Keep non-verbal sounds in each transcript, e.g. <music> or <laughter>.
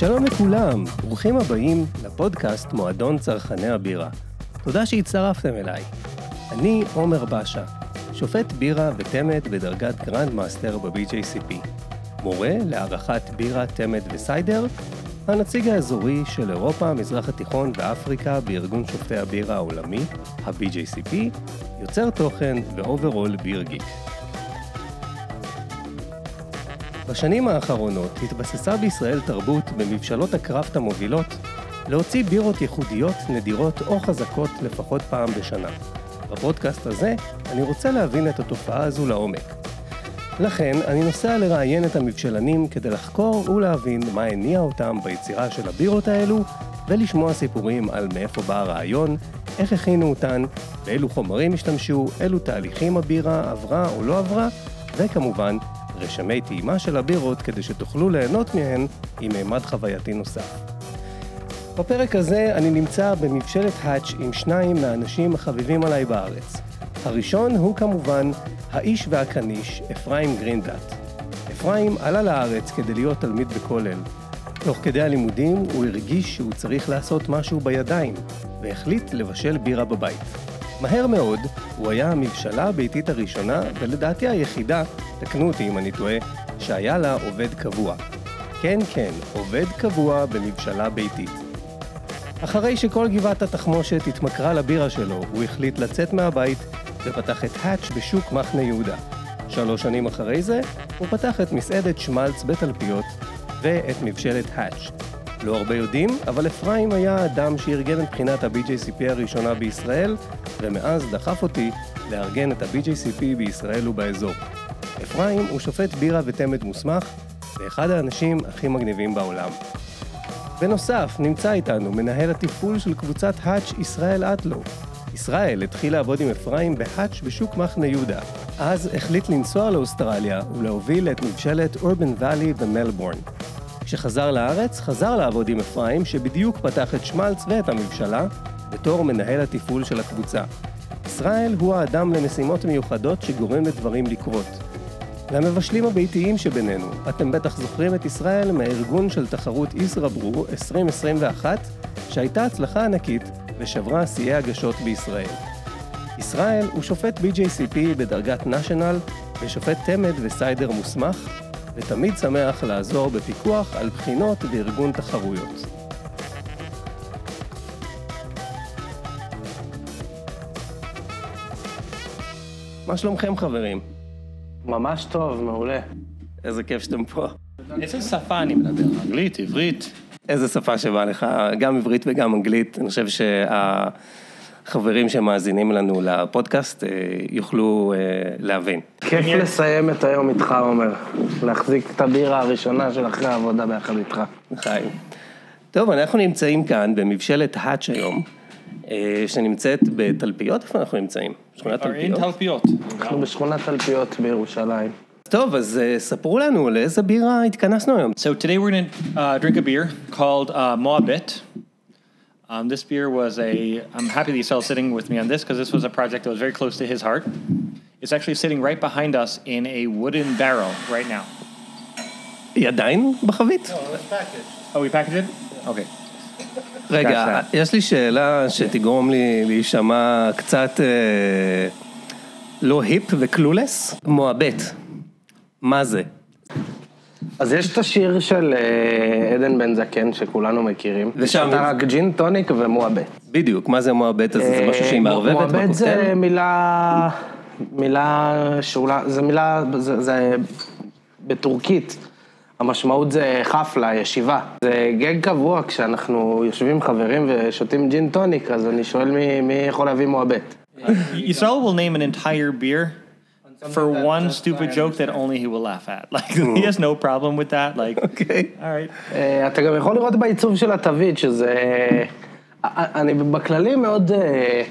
שלום לכולם, ברוכים הבאים לפודקאסט מועדון צרכני הבירה. תודה שהצטרפתם אליי. אני עומר בשה, שופט בירה ותמת בדרגת גרנד מאסטר ב-BJCP, מורה להערכת בירה, תמת וסיידר, הנציג האזורי של אירופה, המזרח התיכון ואפריקה בארגון שופטי הבירה העולמי, ה-BJCP, יוצר תוכן ואוברול ביר גיק. בשנים האחרונות התבססה בישראל תרבות במבשלות הקראפט המובילות להוציא בירות ייחודיות, נדירות או חזקות לפחות פעם בשנה. בפודקאסט הזה אני רוצה להבין את התופעה הזו לעומק. לכן אני נוסע לראיין את המבשלנים כדי לחקור ולהבין מה הניע אותם ביצירה של הבירות האלו ולשמוע סיפורים על מאיפה בא הרעיון, איך הכינו אותן, באילו חומרים השתמשו, אילו תהליכים הבירה עברה או לא עברה, וכמובן רשמי טעימה של הבירות כדי שתוכלו ליהנות מהן עם מימד חווייתי נוסף. בפרק הזה אני נמצא במבשלת האץ' עם שניים מהאנשים החביבים עליי בארץ. הראשון הוא כמובן האיש והקניש, אפרים גרינבלט. אפרים עלה לארץ כדי להיות תלמיד בכולל. תוך כדי הלימודים הוא הרגיש שהוא צריך לעשות משהו בידיים, והחליט לבשל בירה בבית. מהר מאוד, הוא היה המבשלה הביתית הראשונה, ולדעתי היחידה, תקנו אותי אם אני טועה, שהיה לה עובד קבוע. כן, כן, עובד קבוע במבשלה ביתית. אחרי שכל גבעת התחמושת התמכרה לבירה שלו, הוא החליט לצאת מהבית ופתח את האץ' בשוק מחנה יהודה. שלוש שנים אחרי זה, הוא פתח את מסעדת שמלץ בתלפיות ואת מבשלת האץ'. לא הרבה יודעים, אבל אפרים היה האדם שארגן את בחינת ה-BJCP הראשונה בישראל, ומאז דחף אותי לארגן את ה-BJCP בישראל ובאזור. אפרים הוא שופט בירה ותמת מוסמך, ואחד האנשים הכי מגניבים בעולם. בנוסף, נמצא איתנו מנהל התפעול של קבוצת האץ' ישראל אטלו. ישראל התחיל לעבוד עם אפרים בהאץ' בשוק מחנה יהודה. אז החליט לנסוע לאוסטרליה ולהוביל את מבשלת אורבן ואלי במלבורן. כשחזר לארץ, חזר לעבוד עם אפרים, שבדיוק פתח את שמלץ ואת המבשלה, בתור מנהל התפעול של הקבוצה. ישראל הוא האדם למשימות מיוחדות שגורם לדברים לקרות. למבשלים הביתיים שבינינו, אתם בטח זוכרים את ישראל מהארגון של תחרות ישראברו 2021, שהייתה הצלחה ענקית ושברה שיאי הגשות בישראל. ישראל הוא שופט BJCP בדרגת national ושופט תמד וסיידר מוסמך, ותמיד שמח לעזור בפיקוח על בחינות וארגון תחרויות. מה שלומכם חברים? ממש טוב, מעולה. איזה כיף שאתם פה. איזה שפה אני מדבר? אנגלית, עברית? איזה שפה שבא לך, גם עברית וגם אנגלית. אני חושב שהחברים שמאזינים לנו לפודקאסט אה, יוכלו אה, להבין. כיף לסיים את היום איתך, עומר. להחזיק את הבירה הראשונה של אחרי העבודה ביחד איתך. חיים. טוב, אנחנו נמצאים כאן במבשלת האץ' היום, אה, שנמצאת בתלפיות, איפה אנחנו נמצאים? שכונת אין תלפיות? תלפיות. אנחנו בשכונת תלפיות בירושלים. טוב, אז ספרו לנו לאיזה בירה התכנסנו היום. So today we're going to uh, drink a beer called uh, Moabit. Um, this beer was a, I'm happy that Yisrael's sitting with me on this because this was a project that was very close to his heart. It's actually sitting right behind us in a wooden barrel right now. היא עדיין בחבית? Oh, we packaged it? Okay. רגע, יש לי שאלה שתגרום לי להישמע קצת אה, לא היפ וקלולס. מועבט, מה זה? אז יש את השיר של אה, עדן בן זקן שכולנו מכירים. ושם- אתה רק ג'ין טוניק ומועבה. בדיוק, מה זה מועבט הזה? זה משהו שהיא מערבבת מועבד זה בקוקטייל? מילה, מילה שאולי, זה מילה, זה, זה בטורקית. המשמעות זה חפלה, ישיבה. זה גג קבוע כשאנחנו יושבים חברים ושותים ג'ין טוניק, אז אני שואל מי, מי יכול להביא מועבט. Yisrael will name an entire beer for one stupid joke that only he will laugh at. <laughs> Like, he has no problem with that. Like, אוקיי. all right. אה, אתה גם יכול לראות בעיצוב של התווית, שזה... אה, אני בכללי מאוד... אה,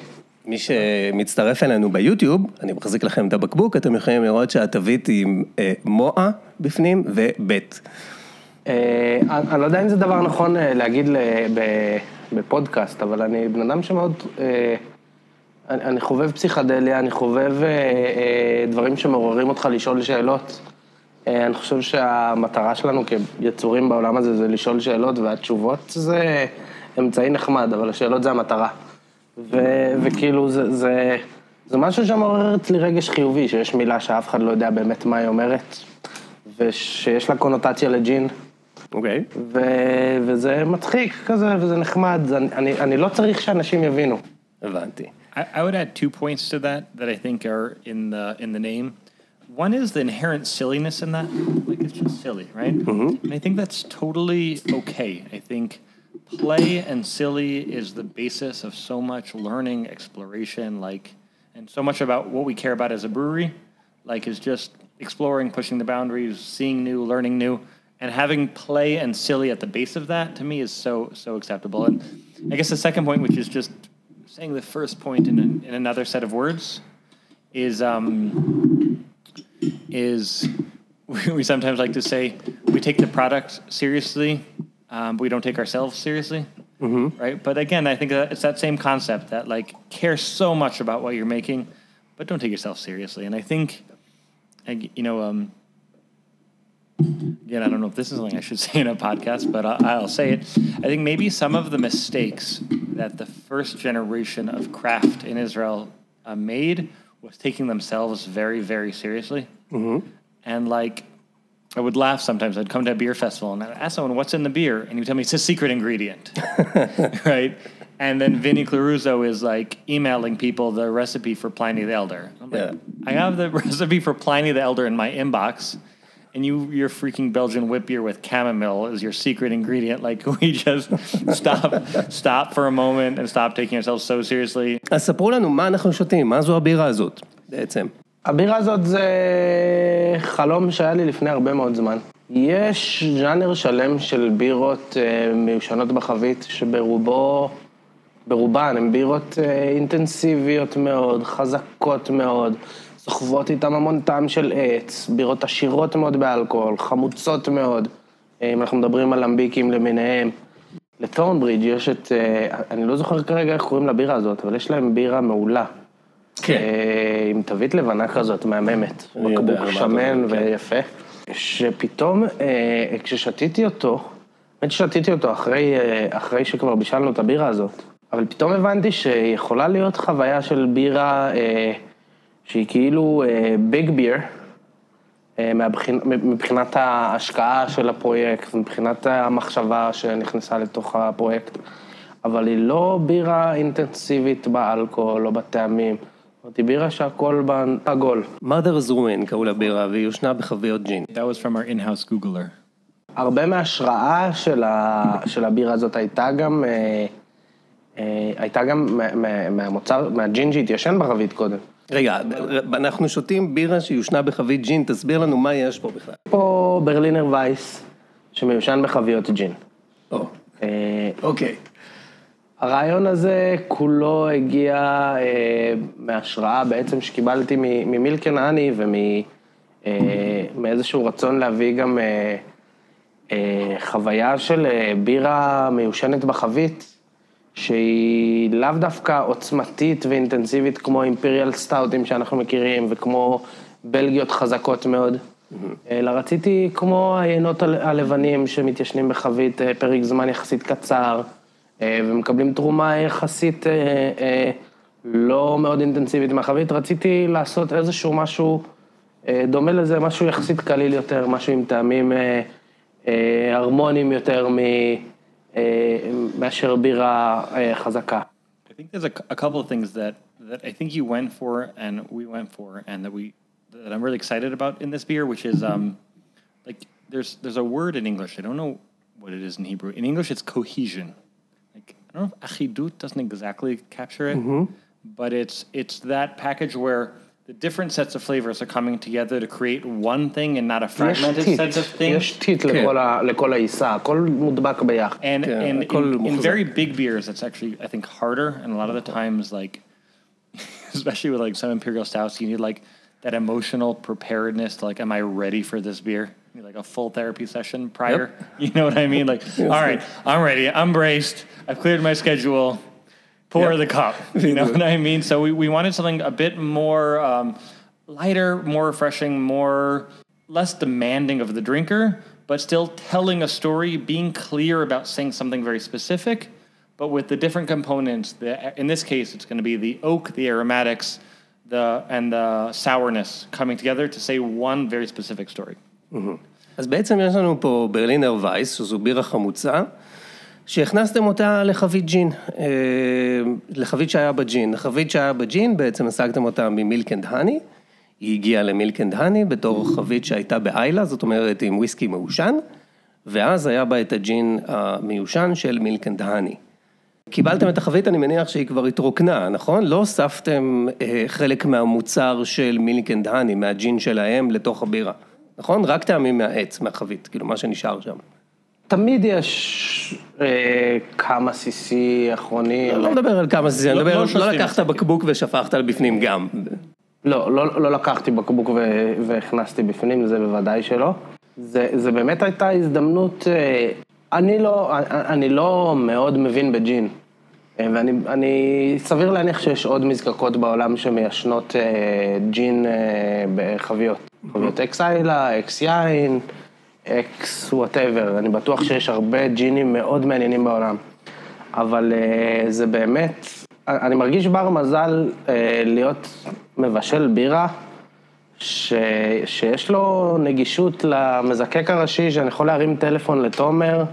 מי שמצטרף אלינו ביוטיוב, אני מחזיק לכם את הבקבוק, אתם יכולים לראות שהתווית היא עם אה, מועה בפנים ובית. אה, אני לא יודע אם זה דבר נכון אה, להגיד ל- ב- בפודקאסט, אבל אני בן אדם שמאוד... אה, אני אני חובב פסיכדליה, אני חובב אה, אה, דברים שמעוררים אותך לשאול שאלות. אה, אני חושב שהמטרה שלנו כיצורים בעולם הזה זה לשאול שאלות, והתשובות זה אמצעי נחמד, אבל השאלות זה המטרה. ו- וכאילו זה, זה, זה משהו שמעורר אצלי רגש חיובי, שיש מילה שאף אחד לא יודע באמת מה היא אומרת, ושיש לה קונוטציה לג'ין. אוקיי. ו- וזה מצחיק כזה, וזה נחמד, זה- אני, אני לא צריך שאנשים יבינו. הבנתי. I, I would add two points to that that I think are in the in the name. One is the inherent silliness in that, like it's just silly, right? Mm-hmm. And I think that's totally okay. I think play and silly is the basis of so much learning, exploration, like, and so much about what we care about as a brewery, like, is just exploring, pushing the boundaries, seeing new, learning new, and having play and silly at the base of that to me is so so acceptable. And I guess the second point, which is just saying the first point in, an, in another set of words is um, is <laughs> we, sometimes like to say we take the product seriously, um, but we don't take ourselves seriously, right? But again, I think that it's that same concept that like care so much about what you're making, but don't take yourself seriously. And I think, you know, um, again, I don't know if this is something I should <laughs> say in a podcast, but I'll, I'll say it. I think maybe some of the mistakes that the first generation of craft in Israel uh, made was taking themselves very, very seriously. And like, I would laugh sometimes. I'd come to a beer festival and I'd ask someone, "What's in the beer?" And he'd tell me it's a secret ingredient, <laughs> right? And then Vinnie Cilurzo is like emailing people the recipe for Pliny the Elder. I'm like, Yeah. I have the <laughs> recipe for Pliny the Elder in my inbox, and you your freaking Belgian whip beer with chamomile is your secret ingredient. Like, can <laughs> we just stop stop for a moment and stop taking ourselves so seriously? אז ספרו לנו מה אנחנו שותים, מה זו הבירה הזאת, בעצם. הבירה הזאת זה חלום שהיה לי לפני הרבה מאוד זמן. יש ז'אנר שלם של בירות אה, מיושנות בחבית, שברובו, ברובן הן בירות אה, אינטנסיביות מאוד, חזקות מאוד, סוחבות איתן המון טעם של עץ, בירות עשירות מאוד באלכוהול, חמוצות מאוד, אה, אם אנחנו מדברים על למביקים למיניהם. לטורנברידג' יש את, אה, אני לא זוכר כרגע איך קוראים לבירה הזאת, אבל יש להם בירה מעולה. כן. אה, עם תווית לבנה כזאת, מהממת. בקבוק שמן כן. ויפה. שפתאום, כששתיתי אותו, באמת שתיתי אותו אחרי, אחרי שכבר בישלנו את הבירה הזאת, אבל פתאום הבנתי שיכולה להיות חוויה של בירה שהיא כאילו ביג ביר, מבחינת ההשקעה של הפרויקט, מבחינת המחשבה שנכנסה לתוך הפרויקט, אבל היא לא בירה אינטנסיבית באלכוהול או בטעמים. זאת אומרת, היא בירה שהכל בה עגול. mother's ruin קראו לבירה, והיא יושנה בחביות ג'ין. That was from our in-house Googler. הרבה מההשראה של, ה, של הבירה הזאת הייתה גם, אה, אה, הייתה גם מה- מה- מהמוצר, מהג'ין שהתיישן בחבית קודם. רגע, אנחנו שותים בירה שיושנה בחבית ג'ין, תסביר לנו מה יש פה בכלל. פה ברלינר וייס, שמיושן בחביות ג'ין. או, אה, אוקיי. הרעיון הזה כולו הגיע אה, מהשראה בעצם שקיבלתי מ- ממיל כנעני ומאיזשהו רצון להביא גם אה, אה, חוויה של אה, בירה מיושנת בחבית, שהיא לאו דווקא עוצמתית ואינטנסיבית כמו אימפריאל סטאוטים שאנחנו מכירים וכמו בלגיות חזקות מאוד, אלא רציתי כמו היינות הל- הלבנים שמתיישנים בחבית אה, פרק זמן יחסית קצר. אה, ומקבלים תרומה יחסית אה, לא מאוד אינטנסיבית מהחבית, רציתי לעשות איזשהו משהו דומה לזה, משהו יחסית קליל יותר, משהו עם טעמים הרמוניים יותר מ, מאשר בירה אה, חזקה. I think there's a, a couple of things that, that I think you went for and we went for and that we that I'm really excited about in this beer, which is um, like there's there's a word in English. I don't know what it is in Hebrew. In English, it's cohesion. Like I don't know if achidut doesn't exactly capture it, but it's it's that package where the different sets of flavors are coming together to create one thing and not a fragmented set of things. And, and in, in very big beers, that's actually, I think, harder. And a lot of the times, like, <laughs> especially with like some imperial stouts, you need like that emotional preparedness. To, like, am I ready for this beer? Like a full therapy session prior. Yep. <laughs> You know what I mean? Like, all right, I'm ready. I'm braced. I've cleared my schedule Pour Yep. the cup. <laughs> You know what I mean? So we, we wanted something a bit more um, lighter, more refreshing, more less demanding of the drinker, but still telling a story, being clear about saying something very specific, but with the different components. The, in this case, it's going to be the oak, the aromatics, the, and the sourness coming together to say one very specific story. אז בעצם יש לנו פה ברלינר וייס, שזו בירה חמוצה, שהכנסתם אותה לחבית ג'ין, אה, לחבית שהיה בג'ין. לחבית שהיה בג'ין, בעצם השגתם אותה ממילק אנד האני, היא הגיעה למילק אנד האני בתור חבית שהייתה באיילה, זאת אומרת עם וויסקי מעושן, ואז היה בה את הג'ין המיושן של מילק אנד האני. קיבלתם את החבית, אני מניח שהיא כבר התרוקנה, נכון? לא הוספתם אה, חלק מהמוצר של מילק אנד האני, מהג'ין שלהם, לתוך הבירה, נכון? רק טעמים מהעץ, מהחבית, כאילו מה שנשאר שם. תמיד יש אה, כמה CC אחרונים. אני לא מדבר על כמה זה, אני לא- מדבר, לא לא שופטים לקחת. בקבוק ושפכת על בפנים גם. לא, לא, לא לקחתי בקבוק ו- והכנסתי בפנים, זה בוודאי שלא. זה, זה באמת הייתה הזדמנות, אה, אני לא, אני לא מאוד מבין בג'ין. אה, ואני אני, סביר להניח שיש עוד מזקקות בעולם שמיישנות אה, ג'ין אה, בחביות. חביות אקס איילה, אקס יין, אקס וואטאבר. אני בטוח שיש הרבה ג'ינים מאוד מעניינים בעולם. אבל אה, זה באמת, אני מרגיש בר מזל אה, להיות מבשל בירה, ש, שיש לו נגישות למזקק הראשי, שאני יכול להרים טלפון לתומר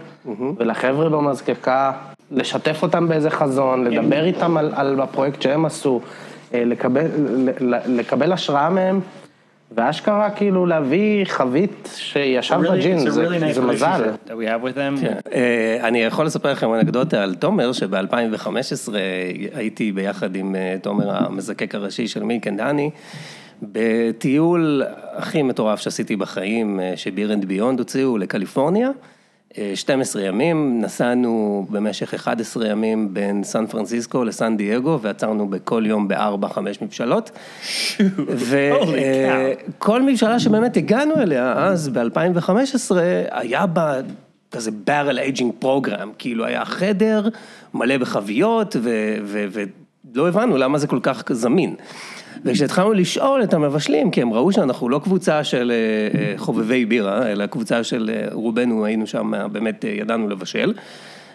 ולחבר'ה במזקקה, לשתף אותם באיזה חזון, לדבר איתם על, על הפרויקט שהם עשו, אה, לקבל, ל- ל- לקבל השראה מהם, ואשכרה כאילו להביא חבית שישב בג'ין, it's a זה, really nice זה מזל. relationship that we have with them. אה, אני יכול לספר לכם אנקדוטה על תומר, שב-2015 הייתי ביחד עם אה, תומר המזקק הראשי של מילק אנד האני, בטיול הכי מטורף שעשיתי בחיים, אה, שביר אנד ביונד הוציאו לקליפורניה. אה, 12 ימים, נסענו במשך 11 ימים בין סן פרנסיסקו לסן דייגו, ועצרנו בכל יום בארבע, חמש מבשלות. וכל מבשלה שבאמת הגענו אליה אז, ב-2015, היה בה כזה barrel aging program, כאילו היה חדר מלא בחביות, ו- ו- ולא הבנו למה זה כל כך זמין. וכשהתחלנו לשאול את המבשלים, כי הם ראו שאנחנו לא קבוצה של אה, אה, חובבי בירה, אלא קבוצה של אה, רובנו היינו שם, באמת ידענו לבשל.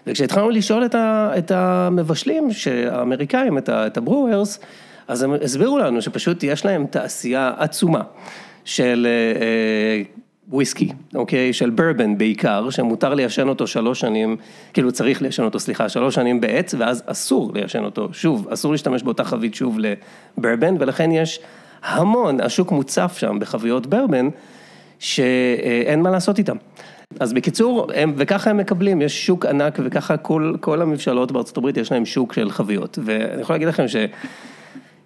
וכשהתחלנו לשאול את, ה, את המבשלים, האמריקאים, את, ה, את הברוארס, אז הם הסבירו לנו שפשוט יש להם תעשייה עצומה של וויסקי, אוקיי? של ברבן בעיקר, שמותר ליישן אותו שלוש שנים, כאילו צריך ליישן אותו, סליחה, שלוש שנים בעץ, ואז אסור ליישן אותו, שוב, אסור להשתמש באותה חבית שוב לברבן, ולכן יש המון, השוק מוצף שם בחביות ברבן, שאין מה לעשות איתם. אז בקיצור, הם, וככה הם מקבלים, יש שוק ענק וככה כל, כל המבשלות בארצות הברית יש להם שוק של חביות. ואני יכול להגיד לכם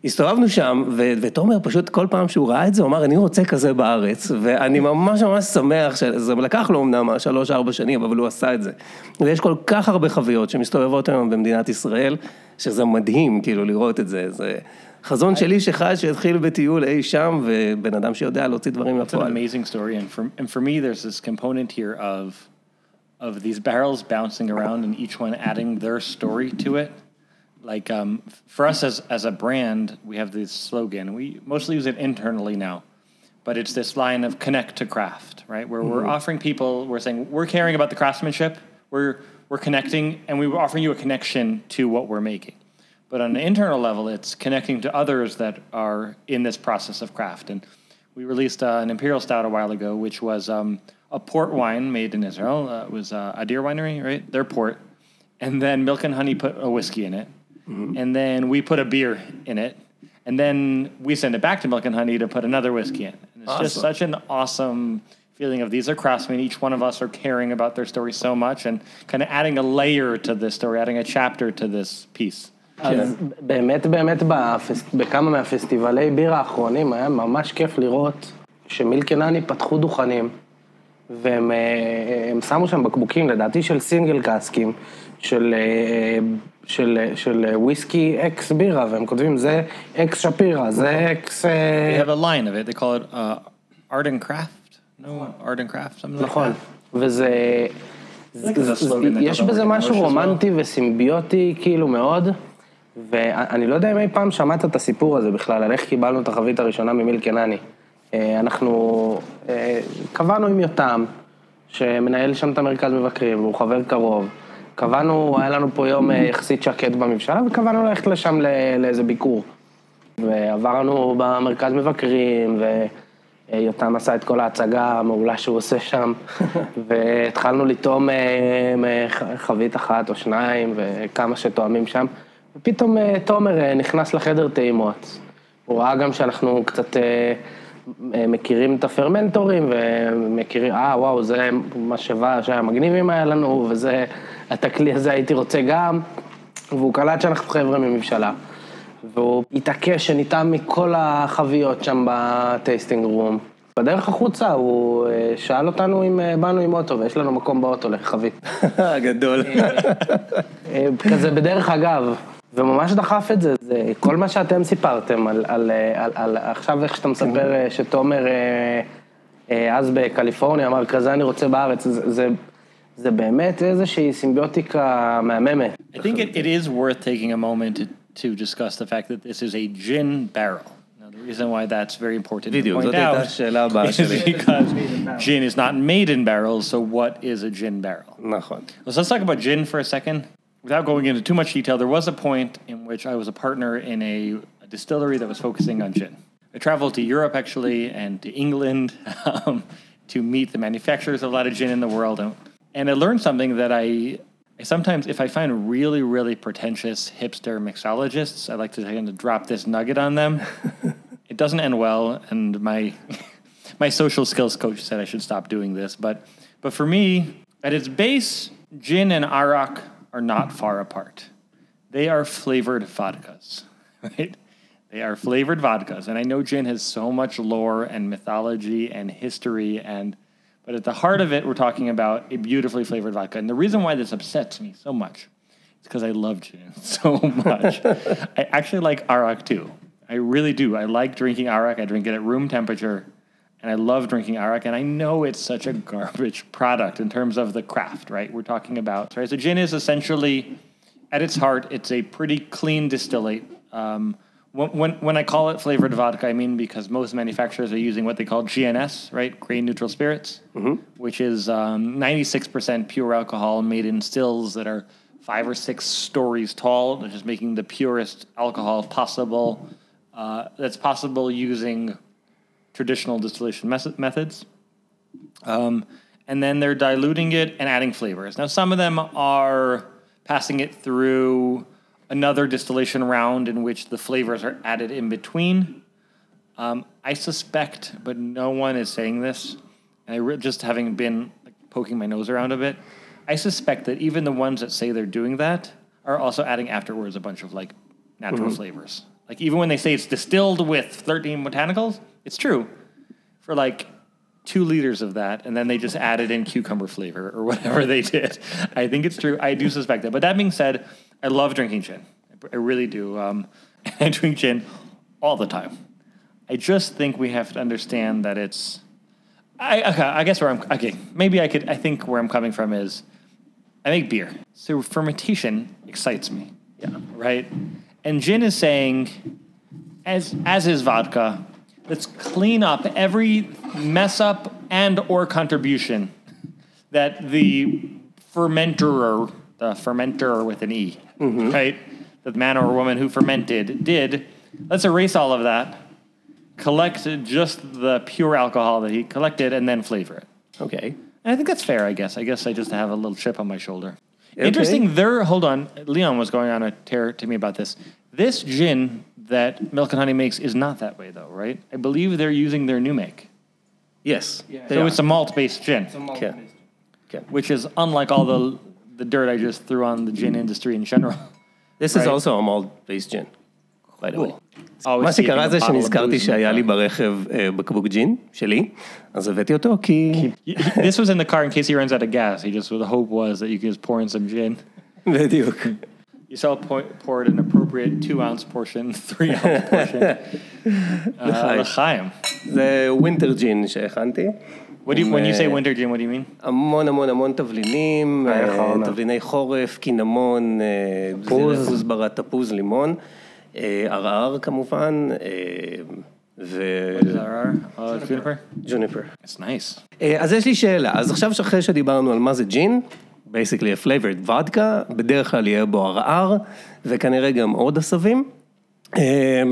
שהסתובבנו שם, ו- ותומר פשוט כל פעם שהוא ראה את זה, הוא אמר, אני רוצה כזה בארץ, ואני ממש ממש שמח, שזה לקח לו אמנם שלוש ארבע שנים, אבל הוא עשה את זה. ויש כל כך הרבה חביות שמסתובבות היום במדינת ישראל, שזה מדהים כאילו לראות את זה, זה חזון שלי שחי שהתחיל בטיול אי שם, ובן אדם שיודע להוציא דברים לפועל. amazing story, and for and for me, there's this component here of of these barrels bouncing around and each one adding their story to it. Like um, for us as as a brand, we have this slogan. We mostly use it internally now, but it's this line of connect to craft, right? Where we're offering people, we're saying we're caring about the craftsmanship. We're we're connecting, and we're offering you a connection to what we're making. But on an internal level, it's connecting to others that are in this process of craft. And we released uh, an imperial stout a while ago, which was um, a port wine made in Israel. Uh, it was uh, Adir Winery, right? Their port. And then Milk and Honey put a whiskey in it And then we put a beer in it. And then we send it back to Milk and Honey to put another whiskey in. And it's just Awesome. such an awesome feeling of these are craftsmen. Each one of us are caring about their story so much and kind of adding a layer to this story, adding a chapter to this piece. אז באמת באמת בפס... בכמה מהפסטיבלי בירה האחרונים היה ממש כיף לראות שמילקנני פתחו דוכנים והם אה, הם שמו שם בקבוקים, לדעתי של סינגל קאסקים, של, אה, של, של וויסקי אקס בירה, והם כותבים זה אקס שפירא, זה אקס... They אה, have a line of it. They call it uh, art and craft. No, art and craft, something like נכון, that. וזה... slogan that יש בזה משהו. רומנטי וסימביוטי כאילו מאוד, ואני לא יודע אם אי פעם שמעת את הסיפור הזה בכלל, על איך קיבלנו את החבית הראשונה ממילקנני. אה, אנחנו אה, קבענו עם יותם, שמנהל שם את המרכז מבקרים, והוא חבר קרוב. קבענו, היה לנו פה יום אה, יחסית שקט בממשלה, וקבענו ללכת לשם לאיזה ביקור. ועברנו במרכז מבקרים, ויותם עשה את כל ההצגה המעולה שהוא עושה שם, <laughs> והתחלנו לטעום אה, מ- חבית אחת או שניים, וכמה שטועמים שם, ופתאום אה, תומר אה, נכנס לחדר טעימות. הוא ראה גם שאנחנו קצת אה, אה, מכירים את הפרמנטורים, ומכירים, אה, וואו, זה משאבה שהיה מגניב אם היה לנו, וזה, את הכלי הזה הייתי רוצה גם, והוא קלט שאנחנו חבר'ה מממשלה. והוא התעקש שניתן מכל החביות שם בטייסטינג רום. בדרך החוצה הוא אה, שאל אותנו אם אה, באנו עם אוטו, ויש לנו מקום באוטו לחבית. <laughs> גדול. אה, כזה בדרך אגב, וממש דחף את זה, זה כל מה שאתם סיפרתם על, על, אה, על, על עכשיו איך שאתה מספר אה, שתומר אה, אה, אז בקליפורניה אמר כזה אני רוצה בארץ, זה, זה, זה באמת איזושהי סימביוטיקה מהממת. I think it, it is worth taking a moment to, to discuss the fact that this is a gin barrel. Now, the reason why that's very important to point out is because gin is not made in barrels, so what is a gin barrel? נכון. So let's talk about gin for a second. Without going into too much detail, there was a point in which I was a partner in a, a distillery that was focusing on gin. I traveled to Europe actually and to England <laughs> um, to meet the manufacturers of a lot of gin in the world. And, and I learned something that I, I sometimes, if I find really, really pretentious hipster mixologists, I like to kind of drop this nugget on them. <laughs> it doesn't end well, and my <laughs> my social skills coach said I should stop doing this. But but for me, at its base, gin and arak are not far apart. They are flavored vodkas, <laughs> right? They are flavored vodkas, and I know gin has so much lore and mythology and history and. But at the heart of it, we're talking about a beautifully flavored vodka. And the reason why this upsets me so much is because I love gin <laughs> so much. I actually like arak too. I really do. I like drinking arak. I drink it at room temperature, and I love drinking arak. And I know it's such a garbage <laughs> product in terms of the craft, right? We're talking about. Right? So gin is essentially, at its heart, it's a pretty clean distillate. Um, when, when, when I call it flavored vodka, I mean because most manufacturers are using what they call GNS, right? Grain neutral spirits, which is um, 96% pure alcohol made in stills that are five or six stories tall. They're just making the purest alcohol possible. Uh, that's possible using traditional distillation mes- methods. Um, and then they're diluting it and adding flavors. Now, some of them are passing it through another distillation round in which the flavors are added in between. Um, I suspect, but no one is saying this, and I re- just having been like, poking my nose around a bit, I suspect that even the ones that say they're doing that are also adding afterwards a bunch of like natural flavors. Like even when they say it's distilled with 13 botanicals, it's true for like two liters of that, and then they just added in cucumber flavor or whatever they did. I think it's true. I do suspect that. But that being said, I love drinking gin. I really do. Um, <laughs> I drink gin all the time. I just think we have to understand that it's. I okay, I guess where I'm okay. Maybe I could. I think where I'm coming from is, I make beer, so fermentation excites me. Yeah. Right. And gin is saying, as as is vodka, let's clean up every mess up and or contribution that the fermenter, the fermenter with an e, mm-hmm. right? The man or woman who fermented did. Let's erase all of that. Collect just the pure alcohol that he collected, and then flavor it. Okay. And I think that's fair. I guess. I guess I just have a little chip on my shoulder. Okay. Interesting. There. hold on. Leon was going on a tear to me about this. This gin that Milk and Honey makes is not that way though, right? I believe they're using their new make. Yes. Yeah. So it's a malt based gin. Malt-based. Okay. okay. Which is unlike all the the dirt I just threw on the gin mm. industry in general. This right? is also a malt based gin. Quite cool. מה שקרה a זה שנזכרתי שהיה לי. ברכב אה, בקבוק ג'ין שלי, אז הבאתי אותו כי... this was in the car in case he runs out of gas. He just the hope was that you could just pour in some gin. בדיוק. You saw po- poured an appropriate two ounce portion, three ounce portion. uh, לחיים. זה ווינטר ג'ין שהכנתי. What do you, when you say אה, winter gin, what do you mean? המון המון המון תבלינים, אה, אה. תבליני חורף, קינמון, אה, תפוז. זירה, כוסברה, תפוז, לימון, אה, ערער כמובן, אה, ו... ג'וניפר. It's nice. אה, אז יש לי שאלה, אז עכשיו שאחרי שדיברנו על מה זה ג'ין, basically a flavored vodka, בדרך כלל יהיה בו ערער, וכנראה גם עוד עשבים. אה,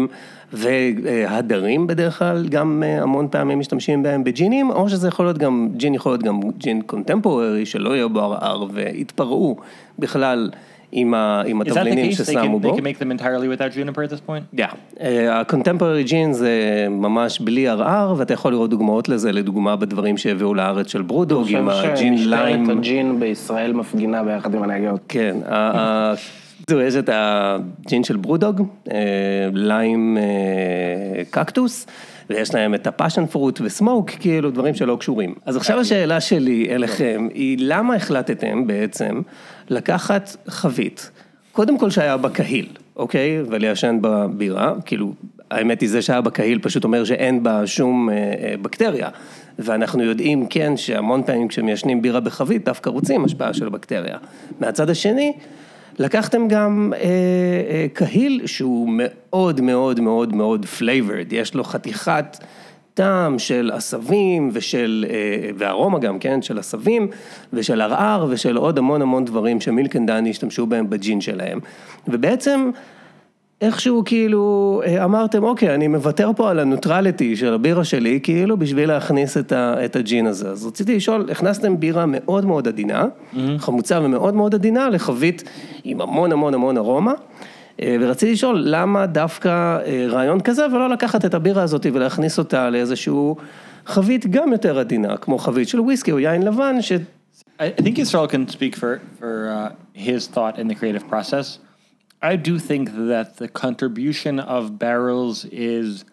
והדרים בדרך כלל גם אה, המון פעמים משתמשים בהם בג'ינים, או שזה יכול להיות גם, ג'ין יכול להיות גם ג'ין קונטמפורי, שלא יהיה בו ערער, והתפרעו בכלל עם, ה, עם Is that the התבלינים case? They ששמו can, בו. they can make them entirely without juniper at this point? הקונטמפורי ג'ין זה ממש בלי ערער, ואתה יכול לראות דוגמאות לזה, לדוגמה בדברים שהביאו לארץ של ברודוג, עם אני חושב הג'ין ליים. הג'ין בישראל מפגינה ביחד עם הנהגות. כן, זהו, יש את הג'ין של ברודוג, אה, ליים אה, קקטוס, ויש להם את הפאשן פרוט וסמוק, כאילו דברים שלא קשורים. אז עכשיו השאלה שלי אליכם היא למה החלטתם בעצם לקחת חבית, קודם כל שהיה בה קהיל, אוקיי? ולעשן בה בירה, כאילו, האמת היא זה שהיה בה קהיל פשוט אומר שאין בה שום אה, אה, בקטריה. ואנחנו יודעים, כן, שהמון פעמים כשמיישנים בירה בחבית, דווקא רוצים השפעה של בקטריה. מהצד השני, לקחתם גם אה, אה, קהיל שהוא מאוד מאוד מאוד מאוד flavored, יש לו חתיכת טעם של עשבים ושל, אה, וארומה גם, כן, של עשבים ושל ערער ושל עוד המון המון דברים שמילקנדני השתמשו בהם בג'ין שלהם. ובעצם איכשהו כאילו אה, אמרתם, אוקיי, אני מוותר פה על הנוטרליטי של הבירה שלי, כאילו בשביל להכניס את, ה, את הג'ין הזה. אז רציתי לשאול, הכנסתם בירה מאוד מאוד עדינה, חמוצה ומאוד מאוד עדינה, לחבית עם המון המון המון ארומה, ורציתי לשאול, למה דווקא אה, רעיון כזה, ולא לקחת את הבירה הזאת ולהכניס אותה לאיזשהו חבית גם יותר עדינה, כמו חבית של וויסקי או יין לבן, ש... I, I think Israel can speak for for uh, his thought in the creative process. I do think that the contribution of barrels is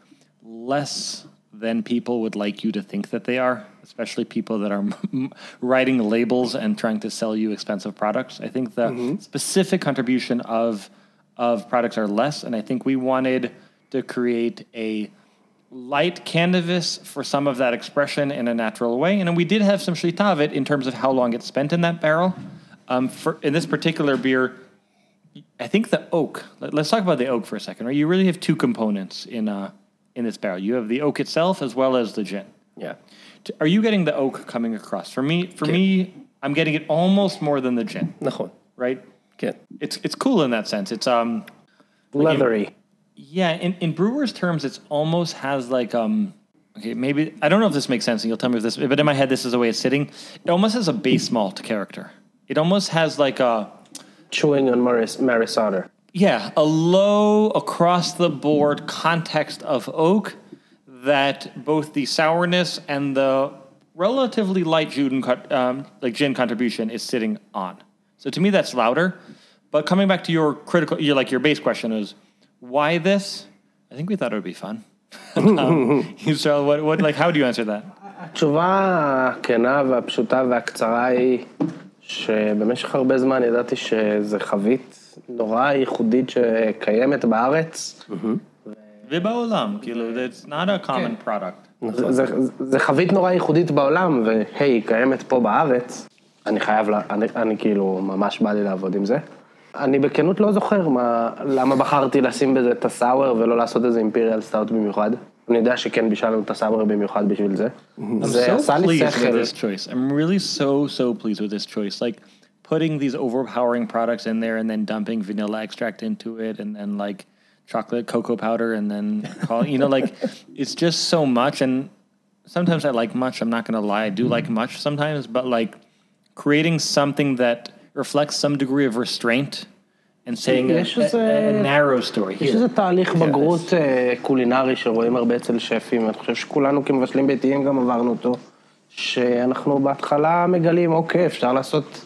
less than people would like you to think that they are, especially people that are <laughs> writing labels and trying to sell you expensive products. I think the specific contribution of of products are less, and I think we wanted to create a light canvas for some of that expression in a natural way. And then we did have some shlita of it in terms of how long it's spent in that barrel. Um, for, in this particular beer, I think the oak. Let, us talk about the oak for a second. Right, you really have two components in uh, in this barrel. You have the oak itself as well as the gin. Yeah. T- Are you getting the oak coming across? For me, for Okay. me, I'm getting it almost more than the gin. נכון, Right? כן. It's it's cool in that sense. It's um leathery. yeah, in, in brewers' terms, it's almost has like um. Okay, maybe I don't know if this makes sense, and you'll tell me if this. But in my head, this is the way it's sitting. It almost has a base malt character. It almost has like a chewing on Maris, Maris Otter. yeah a low across the board context of oak that both the sourness and the relatively light gin, um, like gin contribution is sitting on. So to me, that's louder. But coming back to your critical, your like your base question is why this? I think we thought it would be fun. <laughs> um, <laughs> so what, what, like, how do you answer that? התשובה הכנה והפשוטה והקצרה היא שבמשך הרבה זמן ידעתי שזו חבית נורא ייחודית שקיימת בארץ. ובעולם, כאילו, it's not a common product. זה, זה, זה חבית נורא ייחודית בעולם, והי, היא קיימת פה בארץ. אני חייב, אני, אני כאילו, ממש בא לי לעבוד עם זה. אני בכנות לא זוכר מה, למה בחרתי לשים בזה את הסאואר ולא לעשות איזה אימפיריאל סטאוט במיוחד. אני יודע שכן בישלנו את הסאמר במיוחד בשביל זה. זה עשה לי שכל. I'm really so so pleased with this choice. Like putting these overpowering products in there and then dumping vanilla extract into it and then like chocolate cocoa powder and then call, you know like <laughs> it's just so much and sometimes I like much. I'm not gonna lie, I do like much sometimes, but like creating something that reflects some degree of restraint and saying a, a, a narrow story יש. איזה תהליך בגרות אה, קולינרי שרואים הרבה אצל שפים, אני חושב שכולנו כמבשלים ביתיים גם עברנו אותו, שאנחנו בהתחלה מגלים, אוקיי, אפשר לעשות,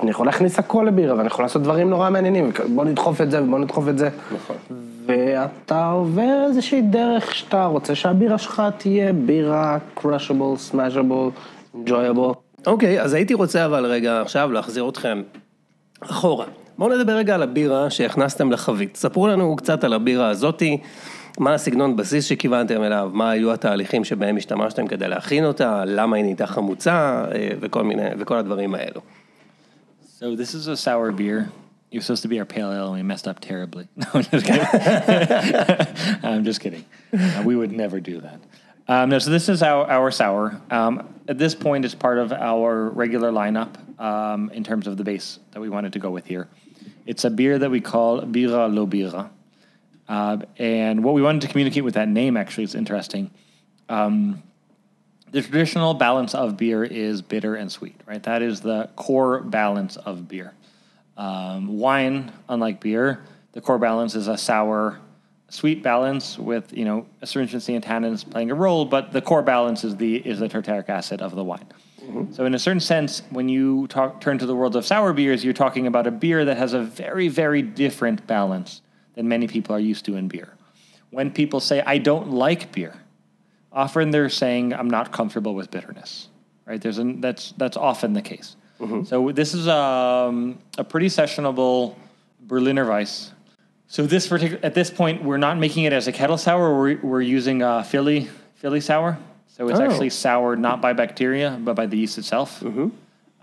אני יכול להכניס הכל לבירה, ואני יכול לעשות דברים נורא מעניינים, בוא נדחוף את זה ובוא נדחוף את זה. ואתה עובר איזושהי דרך שאתה רוצה שהבירה שלך תהיה בירה crushable, smashable, enjoyable. אוקיי, אז הייתי רוצה אבל רגע עכשיו להחזיר אתכם אחורה. בואו נדבר רגע על הבירה שהכנסתם לחבית. ספרו לנו קצת על הבירה הזאתי, מה הסגנון בסיס שכיוונתם אליו, מה היו התהליכים שבהם השתמשתם כדי להכין אותה, למה היא נהייתה חמוצה אה, וכל מיני, וכל הדברים האלו. So this is a sour beer. It was supposed to be our pale ale, and we messed up terribly. <laughs> No, I'm just kidding. <laughs> I'm just kidding. Uh, we would never do that. Um, no, so this is our, our sour. Um, at this point, it's part of our regular lineup um, in terms of the base that we wanted to go with here. It's a beer that we call Bira Lo Bira. Uh, and what we wanted to communicate with that name actually is interesting. Um, the traditional balance of beer is bitter and sweet, right? That is the core balance of beer. Um, wine, unlike beer, the core balance is a sour, sweet balance with you know astringency and tannins playing a role, but the core balance is the is the tartaric acid of the wine. So in a certain sense, when you talk, turn to the world of sour beers, you're talking about a beer that has a very very different balance than many people are used to in beer. When people say I don't like beer, often they're saying I'm not comfortable with bitterness. Right? There's an, that's that's often the case. So this is um, a pretty sessionable Berliner Weiss. So this particular at this point we're not making it as a kettle sour. We're, we're using a Philly Philly sour. So it's Oh. actually soured not by bacteria but by the yeast itself.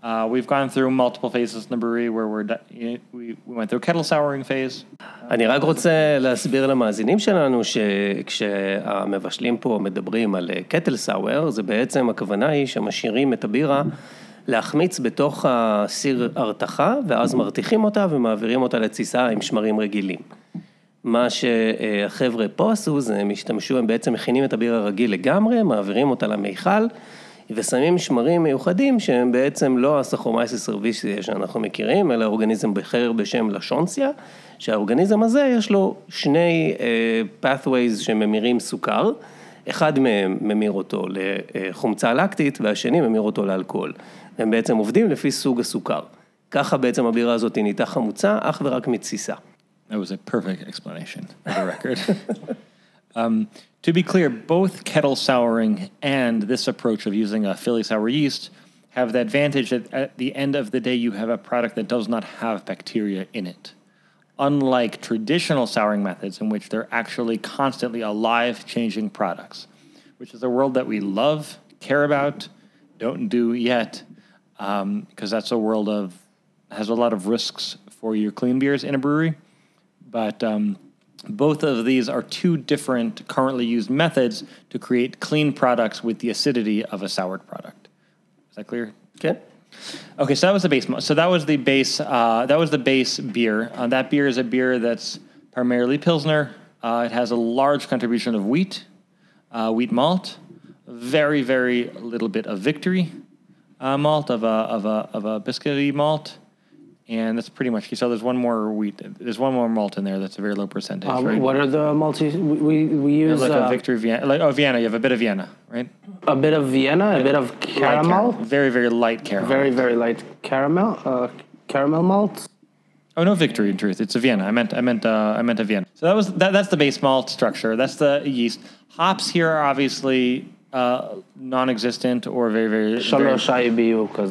Uh, we've gone through multiple phases in the brewery where we're di- we, we went through a kettle souring phase. אני רק רוצה להסביר למאזינים שלנו שכשהמבשלים פה מדברים על קטל סאואר, זה בעצם הכוונה היא שמשאירים את הבירה להחמיץ בתוך הסיר הרתחה, ואז מרתיחים אותה ומעבירים אותה לתסיסה עם שמרים רגילים. מה שהחבר'ה פה עשו זה הם השתמשו, הם בעצם מכינים את הבירה רגיל לגמרי, מעבירים אותה למיכל ושמים שמרים מיוחדים שהם בעצם לא הסכרומייסס סרוויסיה שאנחנו מכירים, אלא אורגניזם אחר בשם לשונציה, שהאורגניזם הזה יש לו שני uh, pathways שממירים סוכר, אחד מהם ממיר אותו לחומצה לקטית והשני ממיר אותו לאלכוהול. הם בעצם עובדים לפי סוג הסוכר. ככה בעצם הבירה הזאת נהייתה חמוצה אך ורק מתסיסה. That was a perfect explanation for the record. <laughs> um, to be clear, both kettle souring and this approach of using a Philly sour yeast have the advantage that at the end of the day, you have a product that does not have bacteria in it. Unlike traditional souring methods, in which they're actually constantly alive, changing products, which is a world that we love, care about, don't do yet, because that's a world of has a lot of risks for your clean beers in a brewery but um, both of these are two different currently used methods to create clean products with the acidity of a soured product. Is that clear? כן? Okay, so that was the base. So that was the base. Uh, that was the base beer. Uh, that beer is a beer that's primarily pilsner. Uh, it has a large contribution of wheat, uh, wheat malt, very very little bit of victory uh, malt of a of a of a biscuity malt, and that's pretty much. So there's one more wheat. There's one more malt in there. That's a very low percentage. Uh, right? What are the multi? We we, use like uh, a victory Vienna. Like oh Vienna, you have a bit of Vienna, right? a bit of Vienna, a bit of caramel, very very light caramel. very very light caramel, uh, caramel malt. Oh no, victory in truth. It's a Vienna. I meant I meant uh, I meant a Vienna. So that was that, that's the base malt structure. That's the yeast. Hops here are obviously uh, non-existent or very very very,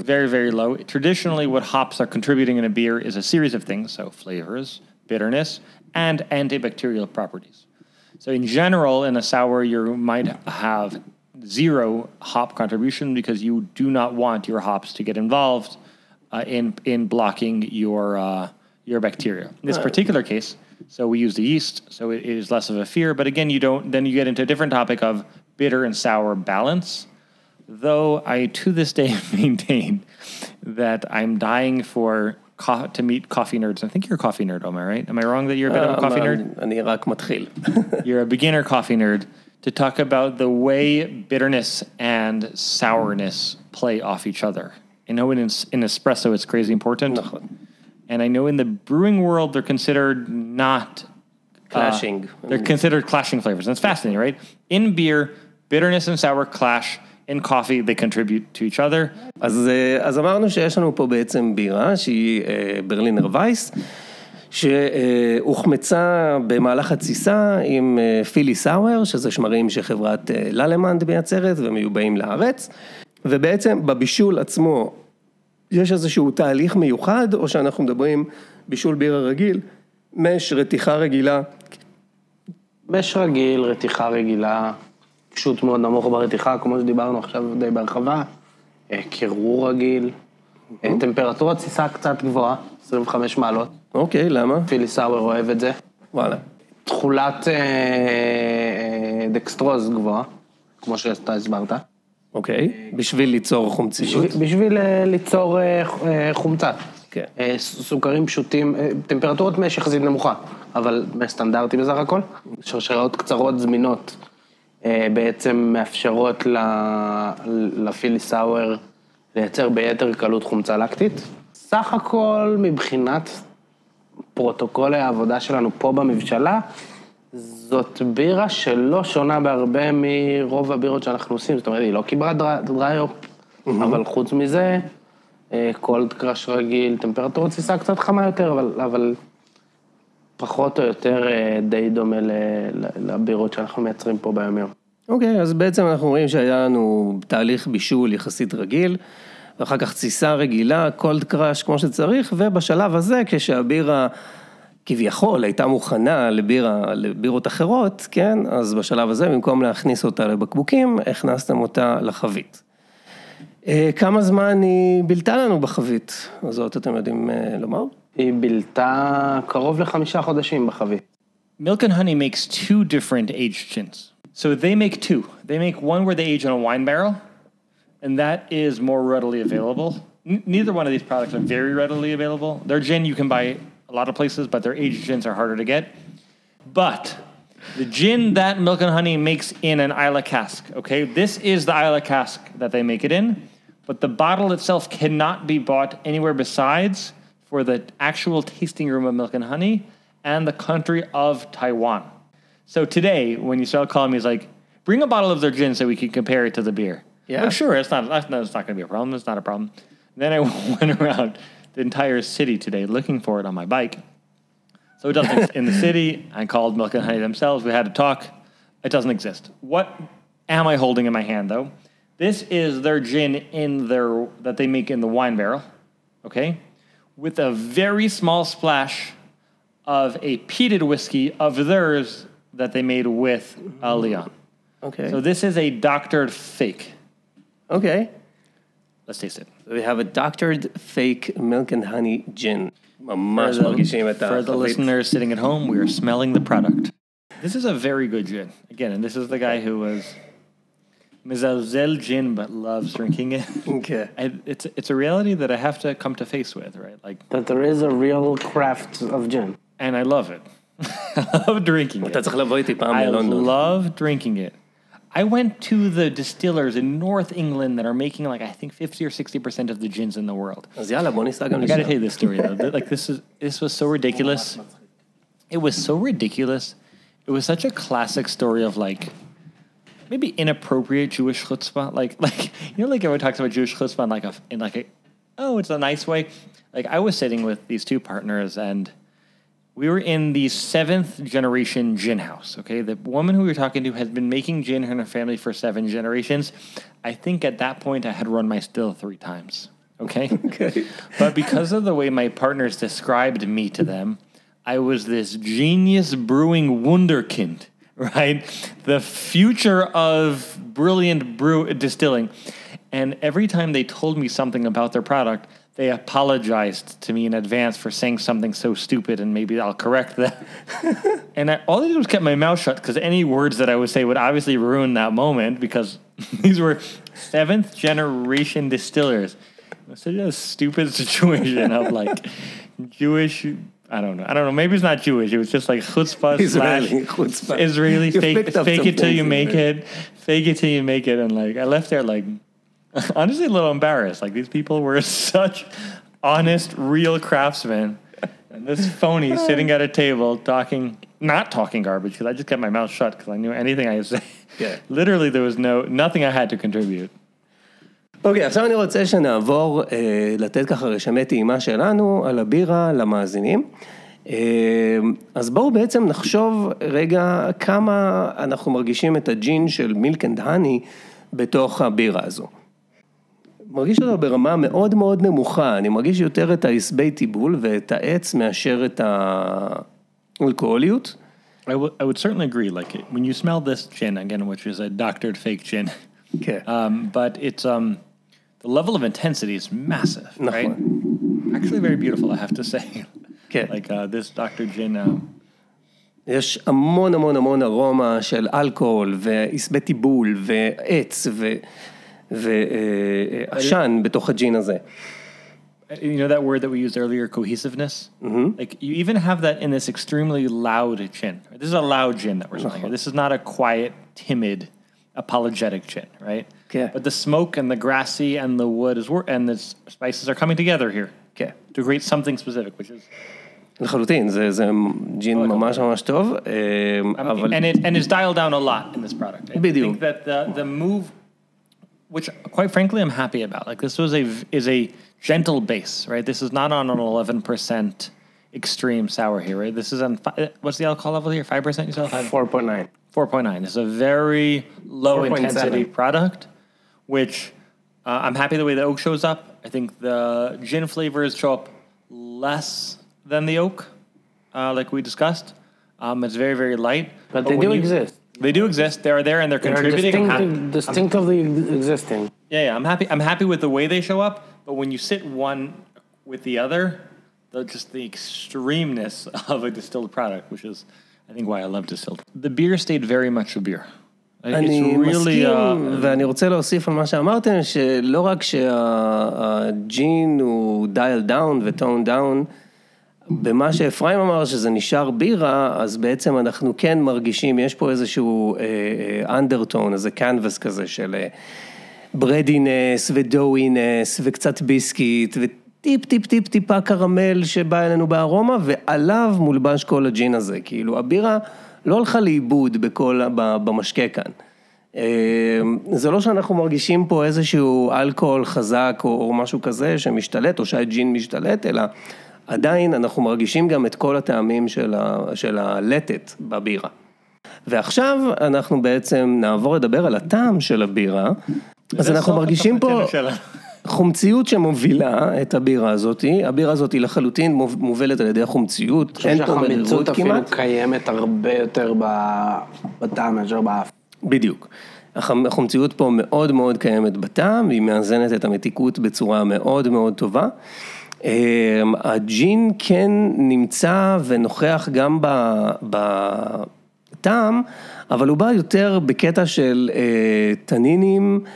very very low. Traditionally, what hops are contributing in a beer is a series of things, so flavors, bitterness, and antibacterial properties. So in general, in a sour, you might have zero hop contribution because you do not want your hops to get involved uh, in in blocking your uh, your bacteria. In this particular case, so we use the yeast, so it is less of a fear. But again, you don't. Then you get into a different topic of bitter and sour balance. Though I to this day <laughs> maintain that I'm dying for co- to meet coffee nerds. I think you're a coffee nerd, am I right? Am I wrong that you're a bit of a coffee nerd? אני רק מתחיל. <laughs> You're a beginner coffee nerd to talk about the way bitterness and sourness play off each other. I know in, es- in espresso it's crazy important. נכון. And I know in the brewing world they're considered not uh, Clashing. they're considered clashing flavors. And it's fascinating, right? In beer, bitterness and sour clash. In coffee, they contribute to each other. אז, אה, אז אמרנו שיש לנו פה בעצם בירה שהיא אה, ברלינר וייס, שהוחמצה במהלך התסיסה עם אה, פילי סאואר, שזה שמרים שחברת ללמנד מייצרת ומיובאים לארץ, ובעצם בבישול עצמו יש איזשהו תהליך מיוחד, או שאנחנו מדברים בישול בירה רגיל, מש, רתיחה רגילה, מש רגיל, רתיחה רגילה, פשוט מאוד נמוך ברתיחה, כמו שדיברנו עכשיו די בהרחבה, אה, קירור רגיל, אה, טמפרטורת תסיסה קצת גבוהה, 25 מעלות. אוקיי, למה? פילי סאואר אוהב את זה. וואלה. תכולת אה, אה, דקסטרוז גבוהה, כמו שאתה הסברת. אוקיי, בשביל ליצור חומציות. בשביל- בשביל אה, ליצור אה, אה, חומצה. כן. אה, סוכרים פשוטים, אה, טמפרטורת מש יחסית נמוכה, אבל סטנדרטי בסך הכל. שרשראות קצרות זמינות אה, בעצם מאפשרות לפילי סאואר לייצר ביתר קלות חומצה לקטית. סך הכל מבחינת פרוטוקולי העבודה שלנו פה במבשלה, זאת בירה שלא שונה בהרבה מרוב הבירות שאנחנו עושים, זאת אומרת, היא לא קיבלה דריי-אופ, אבל חוץ מזה, קולד קראש רגיל, טמפרטורת תסיסה קצת חמה יותר, אבל, אבל פחות או יותר אה, די דומה לבירות שאנחנו מייצרים פה ביום-יום. אוקיי, אז בעצם אנחנו רואים שהיה לנו תהליך בישול יחסית רגיל, ואחר כך תסיסה רגילה, קולד קראש כמו שצריך, ובשלב הזה, כשהבירה כביכול הייתה מוכנה לבירה, לבירות אחרות, כן, אז בשלב הזה, במקום להכניס אותה לבקבוקים, הכנסתם אותה לחבית. אה, כמה זמן היא בילתה לנו בחבית הזאת, אתם יודעים אה, לומר? היא בילתה קרוב לחמישה חודשים בחבית. Milk and honey makes two different aged gins. So they make two. They make one where they age in a wine barrel, and that is more readily available. Neither one of these products are very readily available. Their gin you can buy a lot of places, but their aged gins are harder to get. But the gin that Milk and Honey makes in an Islay cask, okay? This is the Islay cask that they make it in, but the bottle itself cannot be bought anywhere besides for the actual tasting room of Milk and Honey and the country of Taiwan. So today, when you start calling me, it's like, bring a bottle of their gin so we can compare it to the beer. Yeah. Like, sure, it's not, that's not, it's not going to be a problem. It's not a problem. then I <laughs> went around the entire city today looking for it on my bike. So it doesn't in the city. I called Milk and Honey themselves. We had a talk. It doesn't exist. What am I holding in my hand though? This is their gin in their that they make in the wine barrel, okay, with a very small splash of a peated whiskey of theirs that they made with uh, mm-hmm. Leon. Okay. So this is a doctored fake. Okay. Let's taste it. So we have a doctored fake milk and honey gin. For the listeners sitting at home, we are smelling the product. This is a very good gin. Again, and this is the guy who was Mizalzel gin but loves drinking it. <laughs> כן. I, it's it's a reality that I have to come to face with, right? Like, That there is a real craft of gin. and I love it. <laughs> I love drinking אתה it. צריך לבוא איתי פעם I ללונדון. love drinking it. I went to the distillers in North England that are making like I think 50 or 60 percent of the gins in the world. אז יאללה, בוא ניסע גם I gotta לשם. tell you this story though. That, Like this is this was so ridiculous. It was so ridiculous. It was such a classic story of like maybe inappropriate Jewish chutzpah. Like <laughs> like you know like everyone talks about Jewish chutzpah in like a in like a oh it's a nice way. Like I was sitting with these two partners and we were in the seventh generation gin house. Okay, the woman who we were talking to has been making gin in her family for seven generations. I think at that point I had run my still three times. Okay. <laughs> Okay. But because of the way my partners described me to them, I was this genius brewing wunderkind, <laughs> right? The future of brilliant brew distilling. And every time they told me something about their product, they apologized to me in advance for saying something so stupid, and maybe I'll correct that. <laughs> and I, all I did was kept my mouth shut because any words that I would say would obviously ruin that moment because <laughs> these were seventh generation distillers. Such a stupid situation of like Jewish. I don't know. I don't know. Maybe it's not Jewish. It was just like chutzpah <laughs> Israeli slash chutzpah. Israeli <laughs> You fake fake it till you make it. Fake it till you make it. And like I left there like <laughs> honestly a little embarrassed. Like these people were such honest, real craftsmen. And this phony sitting at a table talking, not talking garbage because I just kept my mouth shut because I knew anything I say. Yeah. Literally, there was no nothing I had to contribute. אוקיי, עכשיו אני רוצה שנעבור אה, לתת ככה רשמי טעימה שלנו על הבירה למאזינים. אה, אז בואו בעצם נחשוב רגע כמה אנחנו מרגישים את הג'ין של מילק אנד האני בתוך הבירה הזו. מרגיש אותו ברמה מאוד מאוד נמוכה, אני מרגיש יותר את העשבי טיבול ואת העץ מאשר את האלכוהוליות. I would I would certainly agree. Like when you smell this gin again, which is a doctored fake gin, כן. um, but it's um, the level of intensity is massive, right? נכון. Actually, very beautiful, I have to say. <laughs> כן. like uh, this Dr. Gin. Um, יש המון המון המון ארומה של אלכוהול ועשבי טיבול ועץ ועשן בתוך הג'ין הזה. you know that word that we used earlier, cohesiveness? Mm-hmm. Like you even have that in this extremely loud gin. Right? This is a loud gin that we're smelling here. This is not a quiet, timid, apologetic gin, right? Okay. But the smoke and the grassy and the wood is wor- and the s- spices are coming together here כן, to create something specific, which is לחלוטין, זה, זה ג'ין ממש ממש טוב, אה, um, אבל and it and it's dialed down a lot in this product. I בדיוק. think that the the move, which quite frankly I'm happy about. Like this was a is a gentle base, right? This is not on an 11 percent extreme sour here, right? This is on fi- what's the alcohol level here? Five percent, you said? Five. 4.9. 4.9. This is a very low 4.7. intensity product, which uh, I'm happy the way the oak shows up. I think the gin flavors show up less than the oak, uh, like we discussed. Um, it's very, very light. But they do you- exist. They do exist. They're there and they're They're contributing. I'm distinct, distinctively existing. yeah, yeah. I'm happy. I'm happy with the way they show up. But when you sit one with the other, the, just the extremeness <laughs> of a distilled product, which is, I think, why I love distilled. The beer stayed very much a beer. אני really, מסכים, uh, ואני רוצה להוסיף על מה שאמרתם, שלא רק שהג'ין הוא דייל דאון וטון דאון, במה שאפרים אמר שזה נשאר בירה, אז בעצם אנחנו כן מרגישים, יש פה איזשהו אנדרטון, איזה קנבס כזה של אה, ברדינס ודואינס וקצת ביסקיט וטיפ טיפ טיפ טיפה קרמל שבא אלינו בארומה ועליו מולבש כל הג'ין הזה, כאילו הבירה לא הלכה לאיבוד בכל, במשקה כאן. אה, זה לא שאנחנו מרגישים פה איזשהו אלכוהול חזק או, או משהו כזה שמשתלט או שהג'ין משתלט, אלא עדיין אנחנו מרגישים גם את כל הטעמים של, ה, של הלטת בבירה. ועכשיו אנחנו בעצם נעבור לדבר על הטעם של הבירה. אז אנחנו מרגישים פה חומציות שמובילה את הבירה הזאתי, הבירה הזאתי לחלוטין מוב- מובלת על ידי החומציות, אני אין חושב פה שהחמיצות מרירות אפילו כמעט. קיימת הרבה יותר בטעם מאשר באף. בדיוק. החומציות פה מאוד מאוד קיימת בטעם, והיא מאזנת את המתיקות בצורה מאוד מאוד טובה. אמ, הג'ין כן נמצא ונוכח גם בטעם, אבל הוא בא יותר בקטע של אה, טנינים מבח...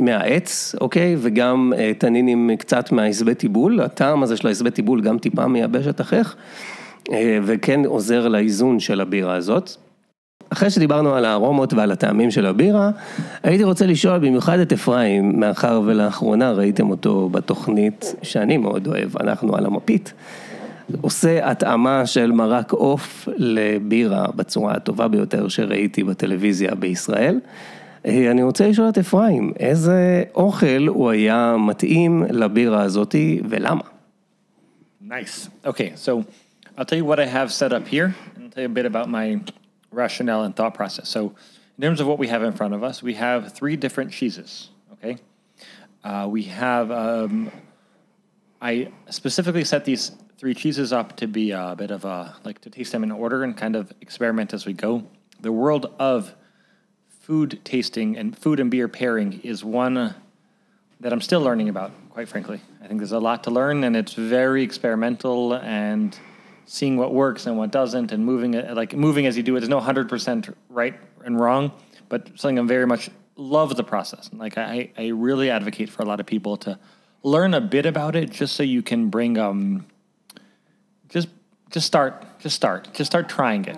מהעץ, אוקיי? וגם אה, טנינים קצת מהעשבי טיבול, הטעם הזה של העשבי טיבול גם טיפה מייבש את החך, אה, וכן עוזר לאיזון של הבירה הזאת. אחרי שדיברנו על הארומות ועל הטעמים של הבירה, הייתי רוצה לשאול במיוחד את אפרים, מאחר ולאחרונה ראיתם אותו בתוכנית שאני מאוד אוהב, אנחנו על המפית, עושה התאמה של מרק עוף לבירה בצורה הטובה ביותר שראיתי בטלוויזיה בישראל. אה, אני רוצה לשאול את אפרים, איזה אוכל הוא היה מתאים לבירה הזאתי ולמה? Nice. Okay, so I'll tell you what I have set up here, and I'll tell you a bit about my rationale and thought process. So, in terms of what we have in front of us, we have three different cheeses. Okay, uh, we have. Um, I specifically set these three cheeses up to be a bit of a like to taste them in order and kind of experiment as we go. The world of food tasting and food and beer pairing is one that I'm still learning about, quite frankly. I think there's a lot to learn, and it's very experimental and seeing what works and what doesn't, and moving it like moving as you do it. There's no hundred percent right and wrong, but something I'm very much love the process. Like I, I really advocate for a lot of people to learn a bit about it, just so you can bring um, just just start, just start, just start trying it.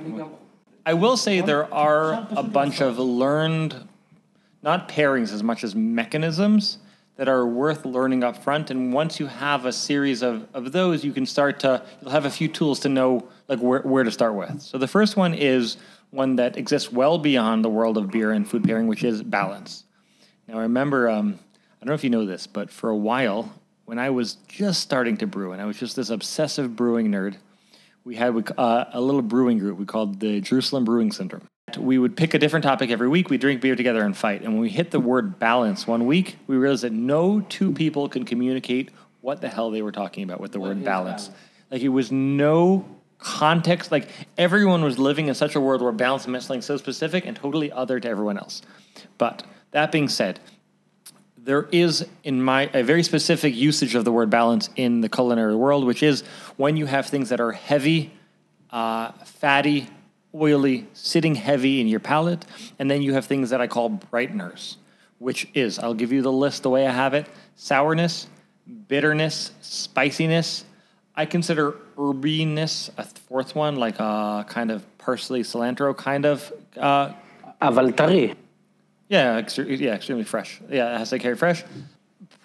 I will say there are a bunch of learned not pairings as much as mechanisms that are worth learning up front and once you have a series of, of those you can start to you'll have a few tools to know like where, where to start with. So the first one is one that exists well beyond the world of beer and food pairing which is balance. Now i remember um, i don't know if you know this but for a while when i was just starting to brew and i was just this obsessive brewing nerd we had uh, a little brewing group we called the Jerusalem Brewing Syndrome. We would pick a different topic every week. We drink beer together and fight. And when we hit the word balance one week, we realized that no two people could communicate what the hell they were talking about with the word balance. Like it was no context. Like everyone was living in such a world where balance meant something so specific and totally other to everyone else. But that being said, there is in my a very specific usage of the word balance in the culinary world which is when you have things that are heavy uh, fatty oily sitting heavy in your palate and then you have things that i call brighteners which is i'll give you the list the way i have it sourness bitterness spiciness. I consider herbiness a fourth one like a kind of parsley cilantro kind of uh, avaltari yeah, extre- yeah, extremely fresh. Yeah, to carry fresh.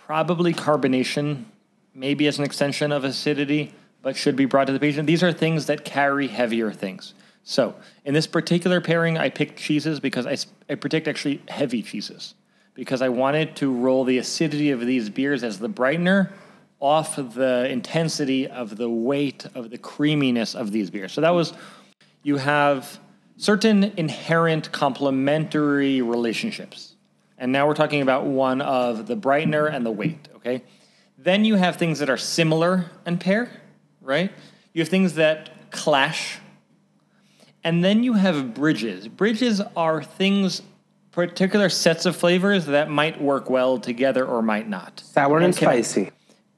Probably carbonation, maybe as an extension of acidity, but should be brought to the patient. These are things that carry heavier things. So, in this particular pairing, I picked cheeses because I, I predict actually heavy cheeses because I wanted to roll the acidity of these beers as the brightener off the intensity of the weight of the creaminess of these beers. So that was you have certain inherent complementary relationships. And now we're talking about one of the brightener and the weight, okay? Then you have things that are similar and pair, right? You have things that clash. And then you have bridges. Bridges are things, particular sets of flavors that might work well together or might not. Sour and can- spicy.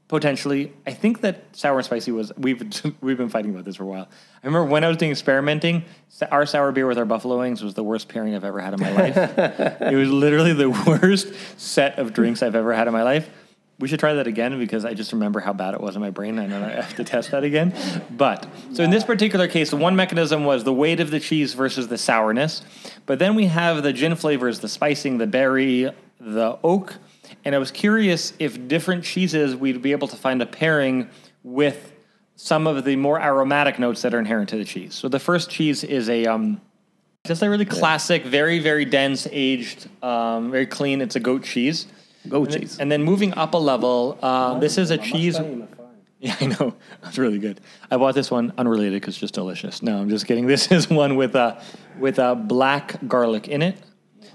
Potentially. I think that sour and spicy was we've <laughs> we've been fighting about this for a while. I remember when I was doing experimenting, our sour beer with our buffalo wings was the worst pairing I've ever had in my life. <laughs> it was literally the worst set of drinks I've ever had in my life. We should try that again because I just remember how bad it was in my brain. I know I have to test that again. But so in this particular case, the one mechanism was the weight of the cheese versus the sourness. But then we have the gin flavors, the spicing, the berry, the oak. And I was curious if different cheeses we'd be able to find a pairing with some of the more aromatic notes that are inherent to the cheese. So the first cheese is a um, just a really classic, very very dense, aged, um, very clean. It's a goat cheese. Goat And then- cheese. And then moving up a level, uh, this is a cheese. <laughs> Yeah, I know. It's really good. I bought this one unrelated because it's just delicious. No, I'm just kidding. <laughs> This is one with a with a black garlic in it.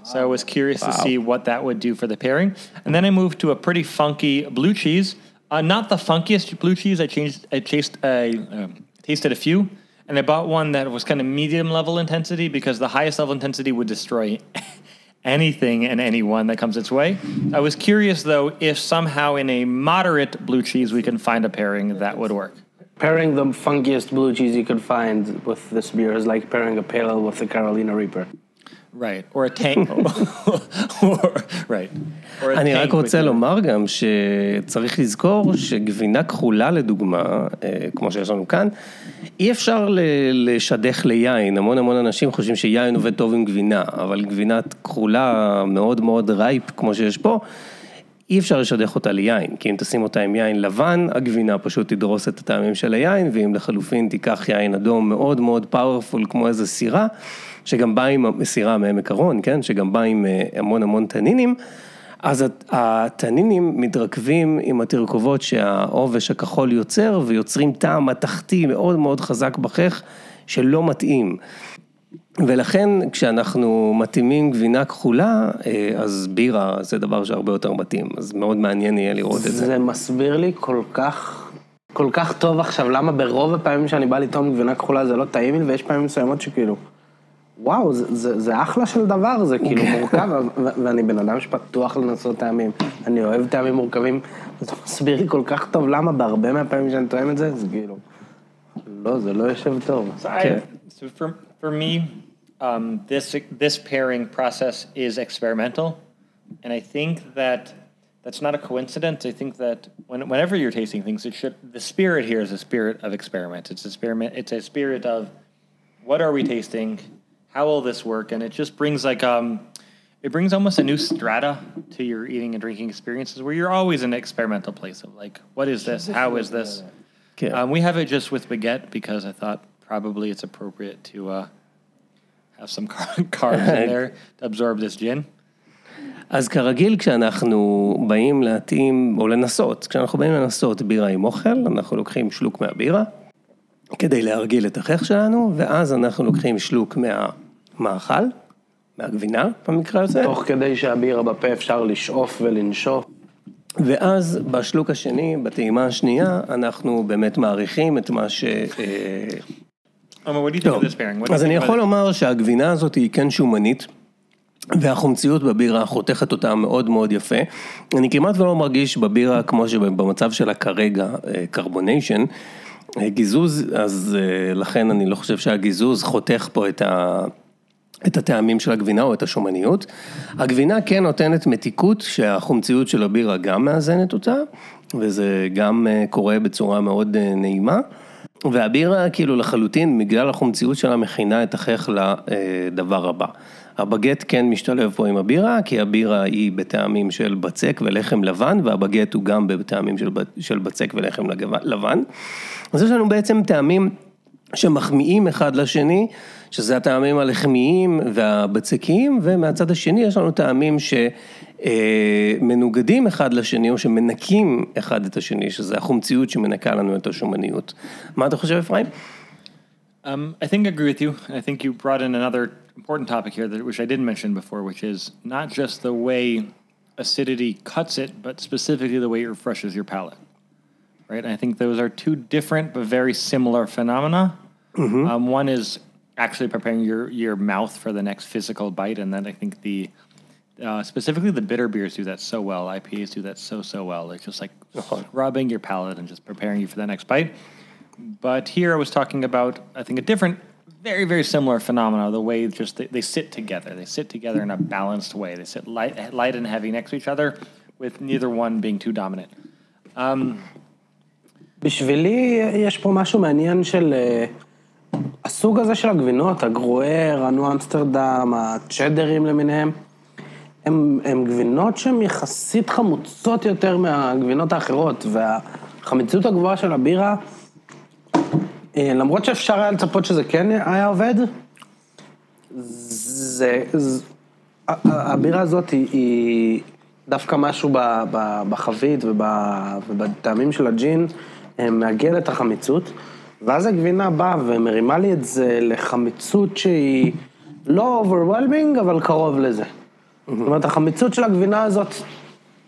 So I was curious to see what that would do for the pairing. And then I moved to a pretty funky blue cheese. Uh, not the funkiest blue cheese. I changed. I chased. I um, tasted a few, and I bought one that was kind of medium level intensity because the highest level intensity would destroy <laughs> anything and anyone that comes its way. I was curious though if somehow in a moderate blue cheese we can find a pairing that would work. Pairing the funkiest blue cheese you could find with this beer is like pairing a pale ale with the Carolina Reaper. Right. Or a tank. <laughs> or, right. Or a אני tank רק רוצה. לומר גם שצריך לזכור שגבינה כחולה לדוגמה, אה, כמו שיש לנו כאן, אי אפשר ל- לשדך ליין, המון המון אנשים חושבים שיין עובד טוב עם גבינה, אבל גבינה כחולה מאוד מאוד רייפ כמו שיש פה, אי אפשר לשדך אותה ליין, כי אם תשים אותה עם יין לבן, הגבינה פשוט תדרוס את הטעמים של היין, ואם לחלופין תיקח יין אדום מאוד מאוד פאורפול כמו איזה סירה, שגם בא עם סירה מעמק הרון, כן, שגם בא עם אה, המון המון תנינים, אז הת- התנינים מתרכבים עם התרכובות שהעובש הכחול יוצר, ויוצרים טעם מתכתי מאוד מאוד חזק בחך, שלא מתאים. ולכן כשאנחנו מתאימים גבינה כחולה, אה, אז בירה זה דבר שהרבה יותר מתאים, אז מאוד מעניין יהיה לראות את זה. זה מסביר לי כל כך, כל כך טוב עכשיו למה ברוב הפעמים שאני בא לטעום גבינה כחולה זה לא טעים לי, ויש פעמים מסוימות שכאילו, וואו, זה, זה, זה אחלה של דבר, זה כאילו מורכב, ו- ואני בן אדם שפתוח לנסות טעמים, אני אוהב טעמים מורכבים, זה מסביר לי כל כך טוב למה בהרבה מהפעמים שאני טועם את זה, זה כאילו, לא, זה לא יושב טוב. So for, me, um, this this pairing process is experimental, and I think that that's not a coincidence. I think that when, whenever you're tasting things, it should the spirit here is a spirit of experiment. It's a experiment. It's a spirit of what are we tasting, how will this work, and it just brings like um, it brings almost a new strata to your eating and drinking experiences where you're always in an experimental place of like, what is this? How is this? כן. Um, we have it just with baguette because I thought probably it's appropriate to uh, have some car- <laughs> carbs in <laughs> there to absorb this gin. אז כרגיל כשאנחנו באים להתאים, או לנסות, כשאנחנו באים לנסות בירה עם אוכל, אנחנו לוקחים שלוק מהבירה, כדי להרגיל את החייך שלנו, ואז אנחנו לוקחים שלוק מהמאכל, מהגבינה במקרה הזה, תוך כדי שהבירה בפה אפשר לשאוף ולנשוף. ואז בשלוק השני, בטעימה השנייה, אנחנו באמת מעריכים את מה ש... אז think אני יכול? לומר שהגבינה הזאת היא כן שומנית, והחומציות בבירה חותכת אותה מאוד מאוד יפה. אני כמעט ולא מרגיש בבירה כמו שבמצב שלה כרגע, קרבוניישן, גיזוז, אז לכן אני לא חושב שהגיזוז חותך פה את ה... את הטעמים של הגבינה או את השומניות. הגבינה כן נותנת מתיקות שהחומציות של הבירה גם מאזנת אותה, וזה גם קורה בצורה מאוד נעימה. והבירה כאילו לחלוטין, בגלל החומציות שלה מכינה את החייך לדבר הבא. הבגט כן משתלב פה עם הבירה, כי הבירה היא בטעמים של בצק ולחם לבן, והבגט הוא גם בטעמים של בצק ולחם לבן. אז יש לנו בעצם טעמים שמחמיאים אחד לשני, שזה הטעמים הלחמיים והבצקיים, ומהצד השני יש לנו טעמים שמנוגדים אחד לשני, או שמנקים אחד את השני, שזה החומציות שמנקה לנו את השומניות. מה אתה חושב, אפרים? Um, I think I agree with you. I think you brought in another important topic here, that, which I didn't mention before, which is not just the way acidity cuts it, but specifically the way it refreshes your palate. Right? I think those are two different but very similar phenomena. Um, one is actually preparing your, your mouth for the next physical bite, and then I think the uh, specifically the bitter beers do that so well. IPAs do that so so well. It's just like rubbing your palate and just preparing you for the next bite. But here I was talking about I think a different, very very similar phenomena. The way just they, they sit together. They sit together in a balanced way. They sit light light and heavy next to each other, with neither one being too dominant. Um, בשבילי יש פה משהו מעניין של אה, הסוג הזה של הגבינות, הגרואר, הנו אמסטרדם, הצ'דרים למיניהם, הם, הם גבינות שהן יחסית חמוצות יותר מהגבינות האחרות, והחמיצות הגבוהה של הבירה, אה, למרות שאפשר היה לצפות שזה כן היה עובד, זה, זה הבירה הזאת היא, היא דווקא משהו בחבית וב, ובטעמים של הג'ין, מעגל את החמיצות, ואז הגבינה באה ומרימה לי את זה לחמיצות שהיא לא overwhelming, אבל קרוב לזה. זאת אומרת, החמיצות של הגבינה הזאת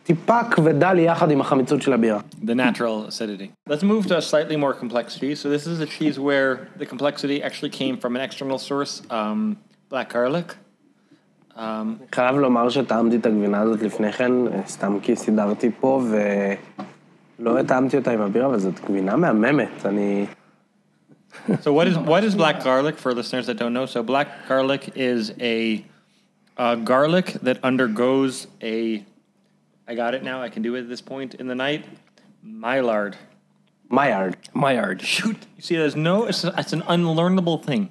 טיפה כבדה לי יחד עם החמיצות של הבירה. the natural acidity. Let's move to a slightly more complex cheese. So this is a cheese where the complexity actually came from an external source, um, black garlic. Um, חייב לומר שטעמתי את הגבינה הזאת לפני כן, סתם כי סידרתי פה, ולא הטעמתי אותה עם הבירה, אבל זאת גבינה מהממת, אני... so what is what is black garlic for listeners that don't know? So black garlic is a, uh garlic that undergoes a. I got it now. I can do it at this point in the night. Maillard. מאיארד. מאיארד. Shoot. You see, there's no. It's, it's an unlearnable thing.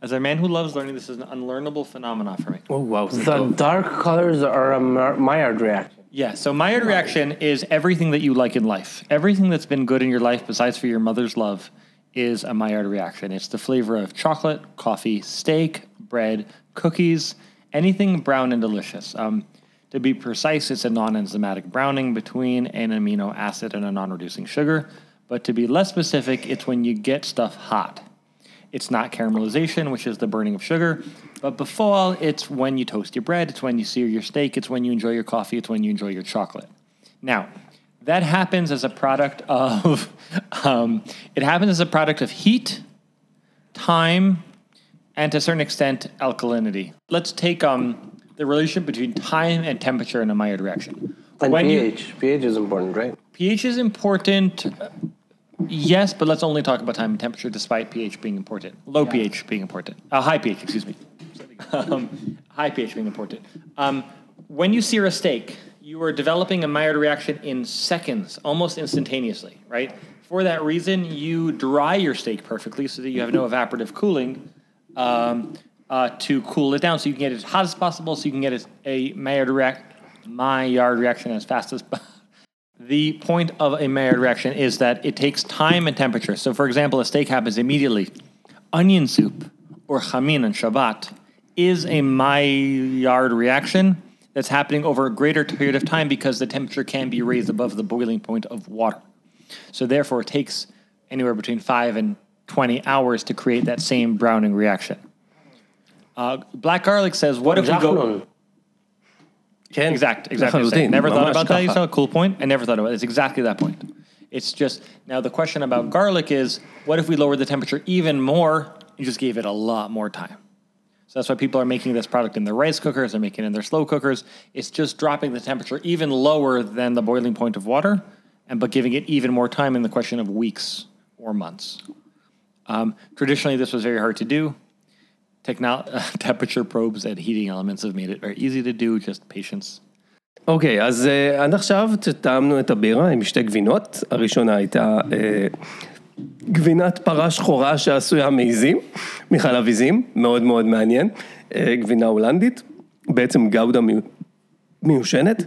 As a man who loves learning, this is an unlearnable phenomenon for me. או וואו, זה The טוב. dark colors are a Maillard reaction. Yeah, so Maillard reaction is everything that you like in life. Everything that's been good in your life besides for your mother's love is a Maillard reaction. It's the flavor of chocolate, coffee, steak, bread, cookies, anything brown and delicious. Um, to be precise, it's a non-enzymatic browning between an amino acid and a non-reducing sugar. But to be less specific, it's when you get stuff hot. It's not caramelization, which is the burning of sugar. But before, it's when you toast your bread, it's when you sear your steak, it's when you enjoy your coffee, it's when you enjoy your chocolate. Now, that happens as a product of, <laughs> um, it happens as a product of heat, time, and to a certain extent, alkalinity. Let's take um, the relationship between time and temperature in a Maillard direction. And When you- pH, pH is important, right? pH is important. Yes, but let's only talk about time and temperature, despite pH being important. Low pH being important. Uh, high pH, excuse me. Um, high pH being important. Um, when you sear a steak, you are developing a Maillard reaction in seconds, almost instantaneously, right? For that reason, you dry your steak perfectly so that you have no evaporative cooling um, uh, to cool it down, so you can get it as hot as possible, so you can get a, a Maillard, reac- Maillard reaction as fast as <laughs> The point of a Maillard reaction is that it takes time and temperature. So, for example, a steak happens immediately. Onion soup or chamin on Shabbat is a Maillard reaction that's happening over a greater period of time because the temperature can be raised above the boiling point of water. So, therefore, it takes anywhere between 5 and 20 hours to create that same browning reaction. Uh, Black Garlic says, What if we go. Can. Exact, exactly. Same. Never thought about that. You saw a cool point. I never thought about it. It's exactly that point. It's just now the question about garlic is what if we lowered the temperature even more and just gave it a lot more time? So that's why people are making this product in their rice cookers, they're making it in their slow cookers. It's just dropping the temperature even lower than the boiling point of water, and but giving it even more time in the question of weeks or months. Um, traditionally, this was very hard to do. Techno- <laughs> temperature probes and heating elements have made it very easy to do, just patience. אוקיי, אז אה, עד עכשיו טעמנו את הבירה עם שתי גבינות, הראשונה הייתה אה, גבינת פרה שחורה שעשויה מעיזים, מחלב עיזים, מאוד מאוד מעניין, אה, גבינה הולנדית, בעצם גאודה מיושנת,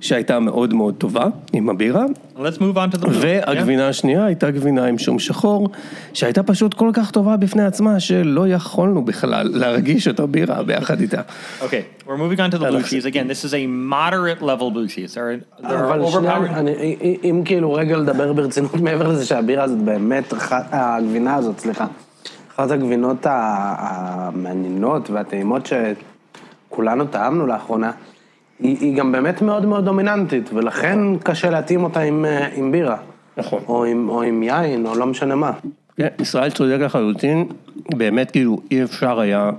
שהייתה מאוד מאוד טובה עם הבירה, Let's move on to the blue. והגבינה השנייה הייתה גבינה עם שום שחור, שהייתה פשוט כל כך טובה בפני עצמה, שלא יכולנו בכלל להרגיש את הבירה ביחד איתה. Yeah. Okay, we're moving on to the blue cheese. Again, this is a moderate level blue cheese. There are, there are אבל שנייה, אם כאילו רגע לדבר ברצינות <laughs> מעבר לזה שהבירה הזאת באמת, הגבינה הזאת, סליחה, אחת הגבינות המעניינות והטעימות שכולנו טעמנו לאחרונה, היא, היא גם באמת מאוד מאוד דומיננטית, ולכן קשה להתאים אותה עם, אה, עם בירה. נכון. או עם, או עם יין, או לא משנה מה. כן, ישראל צודק לחלוטין, באמת כאילו אי אפשר היה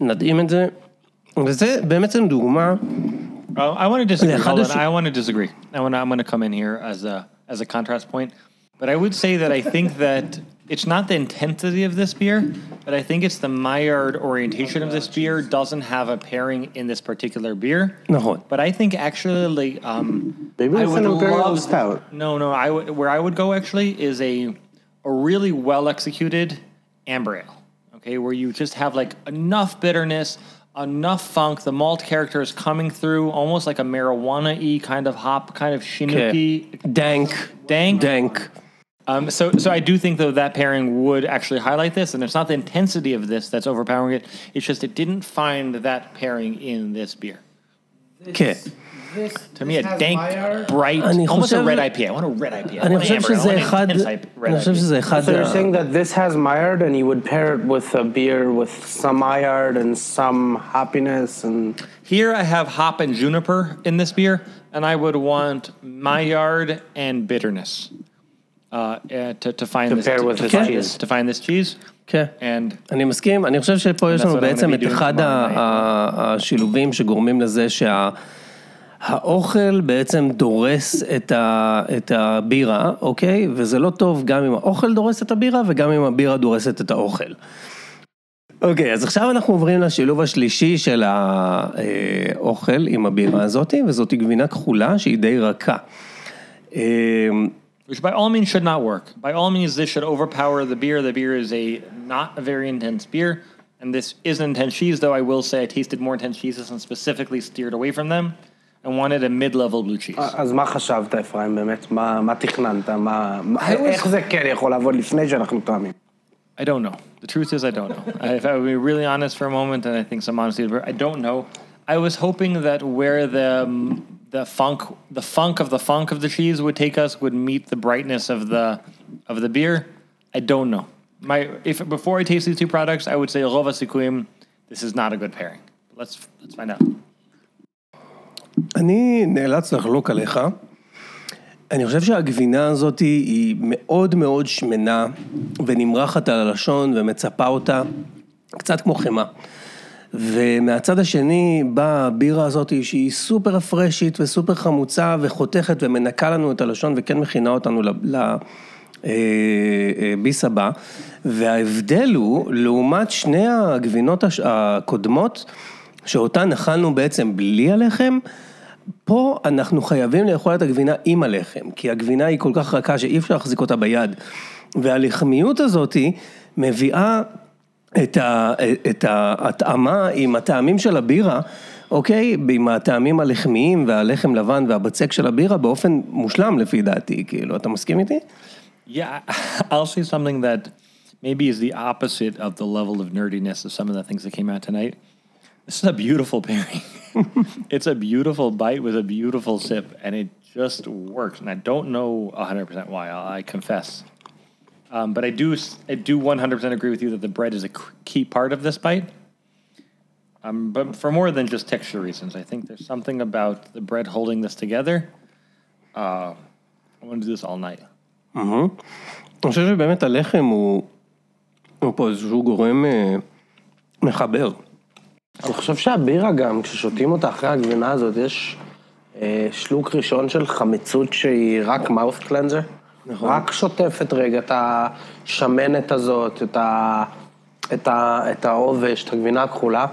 להתאים את זה, וזה בעצם דוגמה, I want to disagree. She- I want to disagree. I want to, I'm going to come in here as a as a contrast point, but I would say that I think that it's not the intensity of this beer, but I think it's the Maillard orientation of this beer doesn't have a pairing in this particular beer. No, but I think actually, um, maybe it's an imperial love, stout. No, no, I w- where I would go actually is a a really well executed amber ale. Okay, where you just have like enough bitterness, enough funk. The malt character is coming through, almost like a marijuana y kind of hop, kind of shinoki, dank, dank, dank um, so, so I do think though that pairing would actually highlight this, and it's not the intensity of this that's overpowering it. It's just it didn't find that pairing in this beer. Okay. To me, a dank, bright, almost a red IPA. I want a red IPA. I want amber. I want red IPA. So you're saying that this has Maillard, and you would pair it with a beer with some Maillard and some hoppiness and. Here I have hop and juniper in this beer, and I would want Maillard and bitterness. Uh, uh, to, to find To this with to this find cheese. to find this cheese. כן. And אני מסכים, אני חושב שפה יש לנו בעצם את אחד השילובים שגורמים לזה שהאוכל בעצם דורס את, ה, את הבירה, אוקיי? וזה לא טוב גם אם האוכל דורס את הבירה וגם אם הבירה דורסת את האוכל. אוקיי, אז עכשיו אנחנו עוברים לשילוב השלישי של האוכל עם הבירה הזאת, וזאת גבינה כחולה שהיא די רכה. אה, which by all means should not work. By all means, this should overpower the beer. The beer is a not a very intense beer, and this is an intense cheese. Though I will say I tasted more intense cheeses and specifically steered away from them, and wanted a mid-level blue cheese. אז מה חשבת, אפרים, באמת? מה, מה תכננת? מה, מה, I was- איך זה כן יכול לעבוד לפני שאנחנו טועמים? I don't know. The truth is, I don't know. if I would be really honest for a moment, and I think some honesty, I don't know. I was hoping that where the um, the funk, the funk of the funk of the cheese would take us would meet the brightness of the of the beer. I don't know. My if before I taste these two products, I would say Rova Sikuim. This is not a good pairing. Let's let's find out. אני נאלץ לחלוק עליך. אני חושב שהגבינה הזאת היא מאוד מאוד שמנה ונמרחת על הלשון ומצפה אותה קצת כמו חמאה. ומהצד השני באה הבירה הזאת שהיא סופר הפרשית וסופר חמוצה וחותכת ומנקה לנו את הלשון וכן מכינה אותנו ל- ל- אה, אה, הבא, וההבדל הוא, לעומת שני הגבינות הקודמות, שאותן אכלנו בעצם בלי הלחם, פה אנחנו חייבים לאכול את הגבינה עם הלחם, כי הגבינה היא כל כך רכה שאי אפשר להחזיק אותה ביד. והלחמיות הזאת מביאה את, ה, את ההתאמה עם הטעמים של הבירה, אוקיי? עם הטעמים הלחמיים והלחם לבן והבצק של הבירה באופן מושלם לפי דעתי, כאילו, אתה מסכים איתי? Yeah, I'll say something that maybe is the opposite of the level of nerdiness of some of the things that came out tonight. This is a beautiful pairing. <laughs> it's a beautiful bite with a beautiful sip, and it just works. And I don't know 100% why, I I confess. Um, but I do, I do 100% agree with you that the bread is a key part of this bite. Um, but for more than just texture reasons, I think there's something about the bread holding this together. Uh, I want to do this all night. אני חושב שבאמת הלחם הוא, הוא פה איזשהו גורם אה, מחבר. אני חושב שהבירה גם, כששותים אותה אחרי הגבינה הזאת, יש אה, שלוק ראשון של חמיצות שהיא רק mouth cleanser. נכון. רק שוטפת רגע את השמנת הזאת, את, ה, את, ה, את העובש, את הגבינה הכחולה,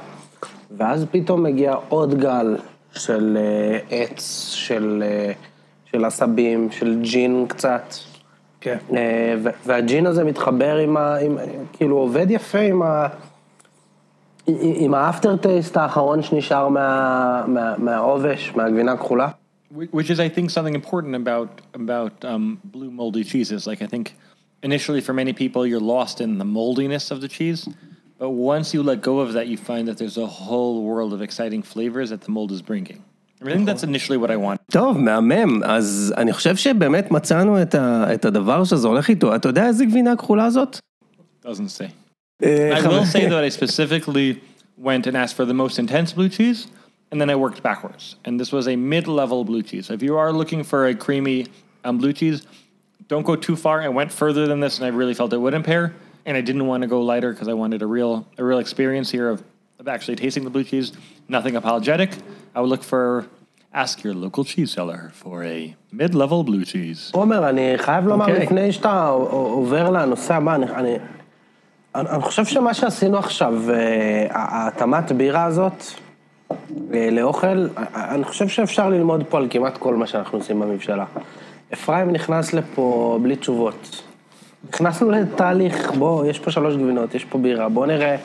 ואז פתאום מגיע עוד גל של אה, עץ, של, אה, של עשבים, של ג'ין קצת. כן. ו- והג'ין הזה מתחבר עם ה... עם, כאילו עובד יפה עם ה... עם האפטר טייסט האחרון שנשאר מה, מה, מהעובש, מהגבינה הכחולה. Which is, I think, something important about about um, blue moldy cheeses. Like I think initially for many people you're lost in the moldiness of the cheese, but once you let go of that, you find that there's a whole world of exciting flavors that the mold is bringing. I think that's initially what I want. טוב, מהמם. אז אני חושב שבאמת מצאנו את, ה, את הדבר שזה הולך איתו. אתה יודע איזה גבינה כחולה זאת? Doesn't say. I will say that <laughs> I specifically went and asked for the most intense blue cheese, and then I worked backwards. And this was a mid-level blue cheese. So if you are looking for a creamy um, blue cheese, don't go too far. I went further than this, and I really felt it would impair. And I didn't want to go lighter because I wanted a real, a real experience here of, of actually tasting the blue cheese. Nothing apologetic. I would look for, ask your local cheese seller for a mid-level blue cheese. עומר, אני חייב לומר, אוקיי. לפני שאתה עובר לנושא הבא, אני, אני, אני, אני חושב שמה שעשינו עכשיו, אה, ההתאמת בירה הזאת אה, לאוכל, אה, אני חושב שאפשר ללמוד פה על כמעט כל מה שאנחנו עושים בממשלה. אפרים נכנס לפה בלי תשובות. נכנסנו לתהליך, בוא, יש פה שלוש גבינות, יש פה בירה, בוא נראה,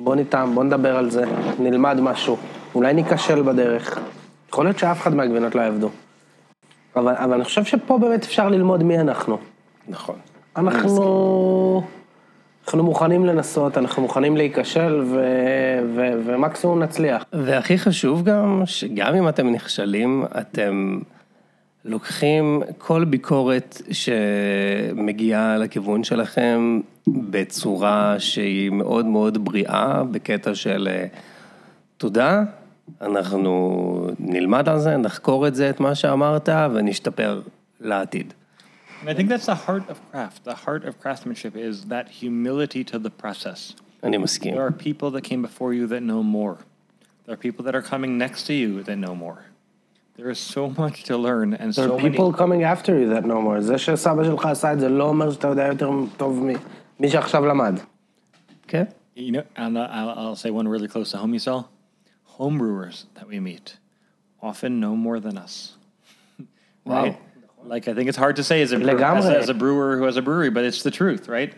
בוא נטעם, בוא נדבר על זה, נלמד משהו. אולי ניכשל בדרך. יכול להיות שאף אחד מהגבינות לא יעבדו. אבל, אבל אני חושב שפה באמת אפשר ללמוד מי אנחנו. נכון. אנחנו, אנחנו מוכנים לנסות, אנחנו מוכנים להיכשל, ו, ו, ומקסימום נצליח. והכי חשוב גם, שגם אם אתם נכשלים, אתם לוקחים כל ביקורת שמגיעה לכיוון שלכם בצורה שהיא מאוד מאוד בריאה, בקטע של אה, תודה, אנחנו נלמד על זה, נחקור את זה, את מה שאמרת, ונשתפר לעתיד. And I think that's the heart of craft. The heart of craftsmanship is that humility to the process. אני מסכים. There are people that came before you that know more. There are people that are coming next to you that know more. There is so much to learn and There so are many. people coming after you that know more. זה שסבא שלך עשה את זה לא אומר שאתה יודע יותר טוב ממי שעכשיו למד. כן? You know, and I'll, I'll say one really close to home, you saw. Home brewers that we meet often know more than us. <laughs> right? Like, I think it's hard to say as a, brewer, as, לגמרי. as a brewer who has a brewery, but it's the truth, right?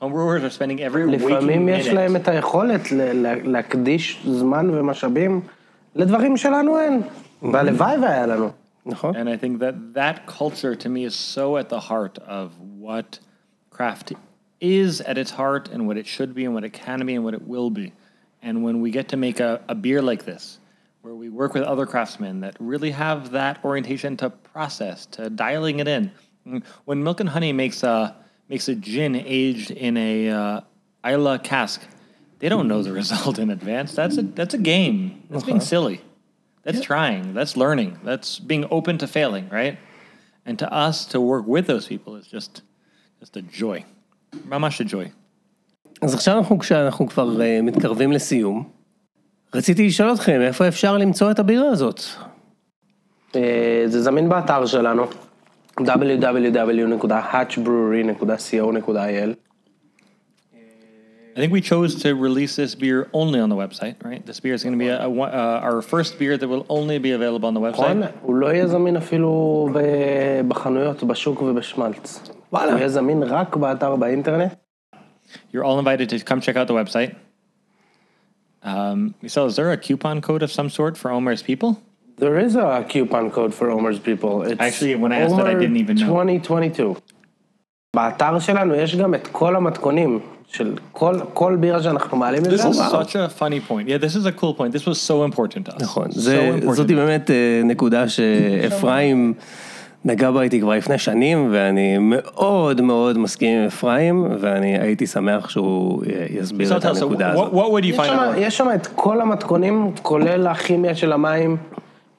Home brewers are spending every waking לפעמים יש minute. להם את היכולת ל- ל- להקדיש זמן ומשאבים לדברים שלנו אין. והלוואי והיה לנו. נכון? And I think that that culture to me is so at the heart of what craft is at its heart and what it should be and what it can be and what it will be. And when we get to make a, a beer like this, where we work with other craftsmen that really have that orientation to process, to dialing it in. When Milk and Honey makes a makes a gin aged in a uh, Islay cask, they don't know the <laughs> result in advance. That's a that's a game. That's uh-huh. being silly. That's yeah. trying. That's learning. That's being open to failing, right? And to us to work with those people is just just a joy. ממש a joy. אז עכשיו אנחנו כשאנחנו כבר uh, מתקרבים לסיום, רציתי לשאול אתכם, איפה אפשר למצוא את הבירה הזאת? אה, זה זמין באתר שלנו, www.hatchbrewery.co.il. I think we chose to release this beer only on the website, right? This beer is going to be a, a, one- uh, our first beer that will only be available on the נכון? website. הוא לא יהיה זמין אפילו בחנויות, בשוק ובשמלץ. וואלה. הוא יהיה זמין רק באתר באינטרנט. You're all invited to come check out the website. Um, Michelle, is there a coupon code of some sort for Omer's people? There is a coupon code for Omer's people. It's Actually, when I asked that, I Omer didn't even know. 2022. באתר שלנו יש גם את כל המתכונים של כל, כל בירה שאנחנו מעלים This לזה. is such a funny point. Yeah, this is a cool point. This was so important to us. נכון, so זה, important. זאתי באמת אה, נקודה שאפרים נגע בה איתי כבר לפני שנים, ואני מאוד מאוד מסכים עם אפרים, ואני הייתי שמח שהוא אה, יסביר So את so הנקודה what, הזאת. what יש שם? יש שם את כל המתכונים, כולל הכימיה של המים,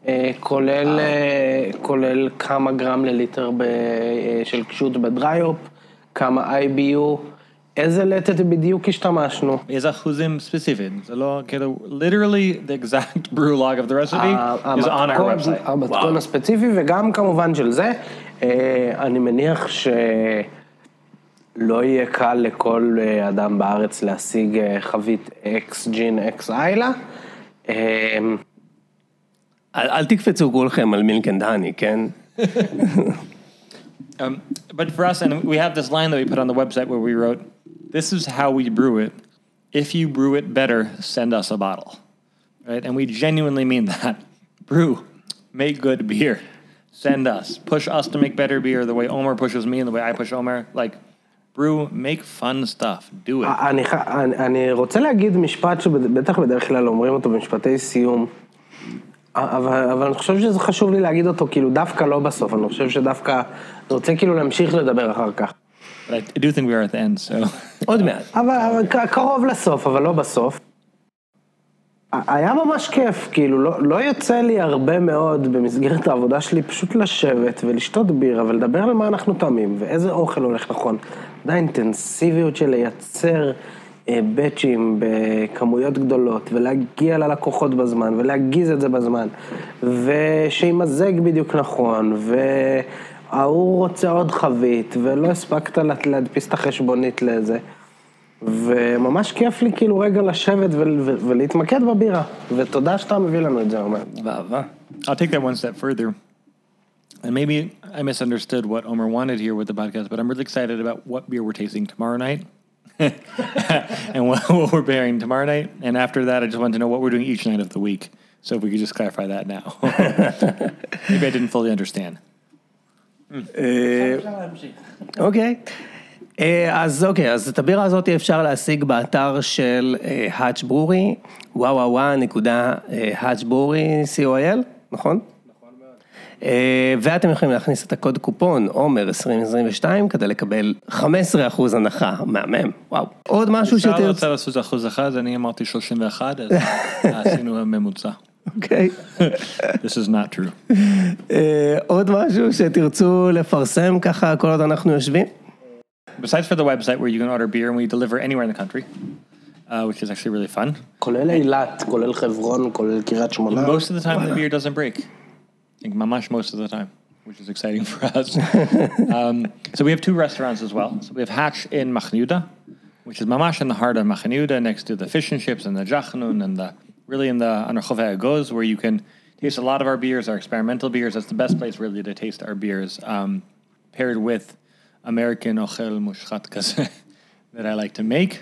אה, כולל, אה, כולל כמה גרם לליטר ב, של קשות בדריופ, כמה IBU, איזה לטט בדיוק השתמשנו. איזה אחוזים ספציפיים, זה לא כאילו, literally the exact <laughs> brew log of the recipe is on our website. המתכון הספציפי וגם כמובן של זה. אה, אני מניח שלא יהיה קל לכל אה, אדם בארץ להשיג אה, חבית אקס ג'ין אקס איילה. אל, תקפצו כולכם על מילק אנד האני, כן? <laughs> Um, but for us, and we have this line that we put on the website where we wrote, "This is how we brew it. If you brew it better, send us a bottle." Right, and we genuinely mean that. Brew, make good beer, send us. Push us to make better beer the way Omer pushes me and the way I push Omer. Like, brew, make fun stuff. Do it. אני, ח- אני, אני רוצה להגיד משפט שבטח בדרך כלל אומרים אותו במשפטי סיום, אבל, אבל אני חושב שזה חשוב לי להגיד אותו כאילו דווקא לא בסוף, אני חושב שדווקא, אני רוצה כאילו להמשיך לדבר אחר כך. But I do think we are at the end. So, עוד מעט. אבל, אבל קרוב לסוף, אבל לא בסוף. היה ממש כיף, כאילו, לא, לא יוצא לי הרבה מאוד במסגרת העבודה שלי פשוט לשבת ולשתות בירה ולדבר על מה אנחנו טועמים ואיזה אוכל הולך נכון. והאינטנסיביות של לייצר באצ'ים בכמויות גדולות ולהגיע ללקוחות בזמן ולהגיז את זה בזמן ושימזג בדיוק נכון וההוא רוצה עוד חבית ולא הספקת לה- להדפיס את החשבונית לזה. וממש כיף לי כאילו רגע לשבת ולהתמקד בבירה, ותודה שאתה מביא לנו את זה, אומר. באהבה. I'll take that one step further. And maybe I misunderstood what Omer wanted here with the podcast, but I'm really excited about what beer we're tasting tomorrow night. <laughs> and what, what, we're bearing tomorrow night. And after that, I just wanted to know what we're doing each night of the week. So if we could just clarify that now. <laughs> Maybe I didn't fully understand. Eh, okay eh, אז אוקיי, אז את הבירה הזאת אפשר להשיג באתר של האטצ' ברורי, וואוואווה נקודה האטצ' ברורי, co.il, נכון? אה, ואתם יכולים להכניס את הקוד קופון עומר 2022 כדי לקבל 15% הנחה, מהמם, וואו. עוד משהו אפשר שתרצו, רוצה לעשות אחוז אחד, אני אמרתי 31, אז <laughs> עשינו ממוצע. אוקיי. <laughs> This is not true. אה, עוד משהו שתרצו לפרסם ככה כל עוד אנחנו יושבים? Besides for the website where you can order beer and we deliver anywhere in the country, uh, which is actually really fun. כולל אילת, כולל חברון, כולל קריית שמונה. Most of the time, the beer doesn't break. Mamash most of the time, which is exciting <laughs> for us. um, so we have two restaurants as well. So we have Hatch in Machnuda, which is mamash in the heart of Machnuda, next to the fish and chips and the jachnun and the really in the on Rehove Agos, where you can taste a lot of our beers, our experimental beers. That's the best place really to taste our beers, um, paired with American ochel mushchat <laughs> that I like to make.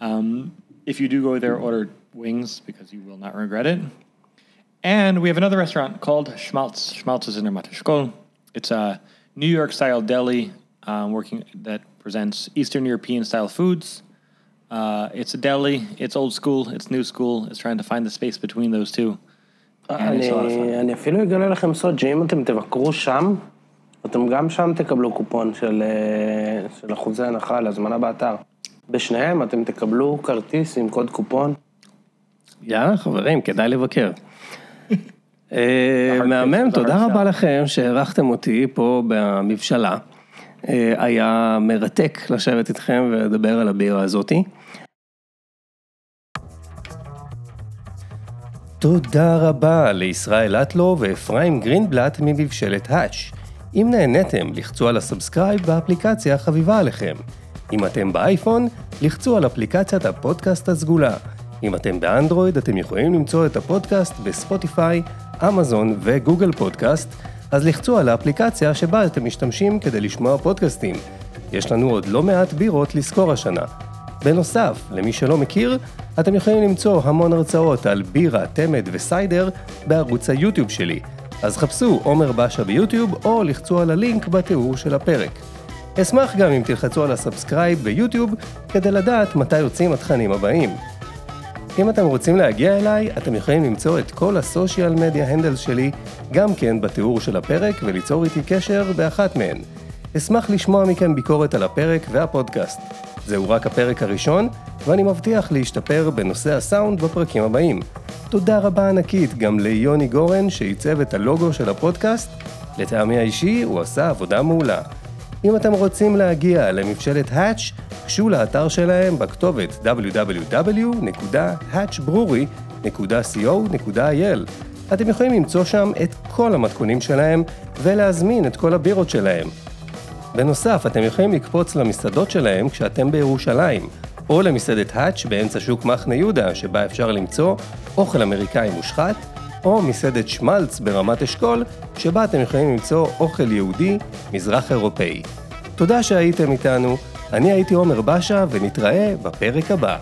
Um, if you do go there, order wings because you will not regret it. And we have another restaurant called Schmaltz. Schmaltz is in Ramat Eshkol. It's a New York style deli um, working that presents Eastern European style foods. Uh, it's a deli. It's old school. It's new school. It's trying to find the space between those two. And it's a lot of fun. אני, אני אפילו אגלה לכם סוד שאם אתם תבקרו שם, אתם גם שם תקבלו קופון של, אה, של אחוזי הנחה להזמנה באתר. בשניהם אתם תקבלו כרטיס עם קוד קופון. יאללה חברים, כדאי לבקר. אה, מהמם, תודה רבה לכם שהערכתם אותי פה במבשלה. אה, היה מרתק לשבת איתכם ולדבר על הבירה הזאתי. תודה רבה לישראל אטלו ואפרים גרינבלט ממבשלת האש. אם נהניתם, לחצו על הסאבסקרייב באפליקציה החביבה עליכם. אם אתם באייפון, לחצו על אפליקציית הפודקאסט הסגולה. אם אתם באנדרואיד, אתם יכולים למצוא את הפודקאסט בספוטיפיי, אמזון וגוגל פודקאסט, אז לחצו על האפליקציה שבה אתם משתמשים כדי לשמוע פודקאסטים. יש לנו עוד לא מעט בירות לזכור השנה. בנוסף, למי שלא מכיר, אתם יכולים למצוא המון הרצאות על בירה, תמד וסיידר בערוץ היוטיוב שלי. אז חפשו עומר בשה ביוטיוב או לחצו על הלינק בתיאור של הפרק. אשמח גם אם תלחצו על הסאבסקרייב ביוטיוב כדי לדעת מתי יוצאים התכנים הבאים. אם אתם רוצים להגיע אליי, אתם יכולים למצוא את כל הסושיאל מדיה הנדלס שלי גם כן בתיאור של הפרק וליצור איתי קשר באחת מהן. אשמח לשמוע מכם ביקורת על הפרק והפודקאסט. זהו רק הפרק הראשון, ואני מבטיח להשתפר בנושא הסאונד בפרקים הבאים. תודה רבה ענקית גם ליוני גורן שעיצב את הלוגו של הפודקאסט. לטעמי האישי הוא עשה עבודה מעולה. אם אתם רוצים להגיע למבשלת האץ', גשו לאתר שלהם בכתובת www.hatchbrewery.co.il. אתם יכולים למצוא שם את כל המתכונים שלהם ולהזמין את כל הבירות שלהם. בנוסף, אתם יכולים לקפוץ למסעדות שלהם כשאתם בירושלים, או למסעדת האץ' באמצע שוק מחנה יהודה, שבה אפשר למצוא אוכל אמריקאי מושחת, או מסעדת שמלץ ברמת אשכול, שבה אתם יכולים למצוא אוכל יהודי, מזרח אירופאי. תודה שהייתם איתנו, אני הייתי עומר בשה, ונתראה בפרק הבא.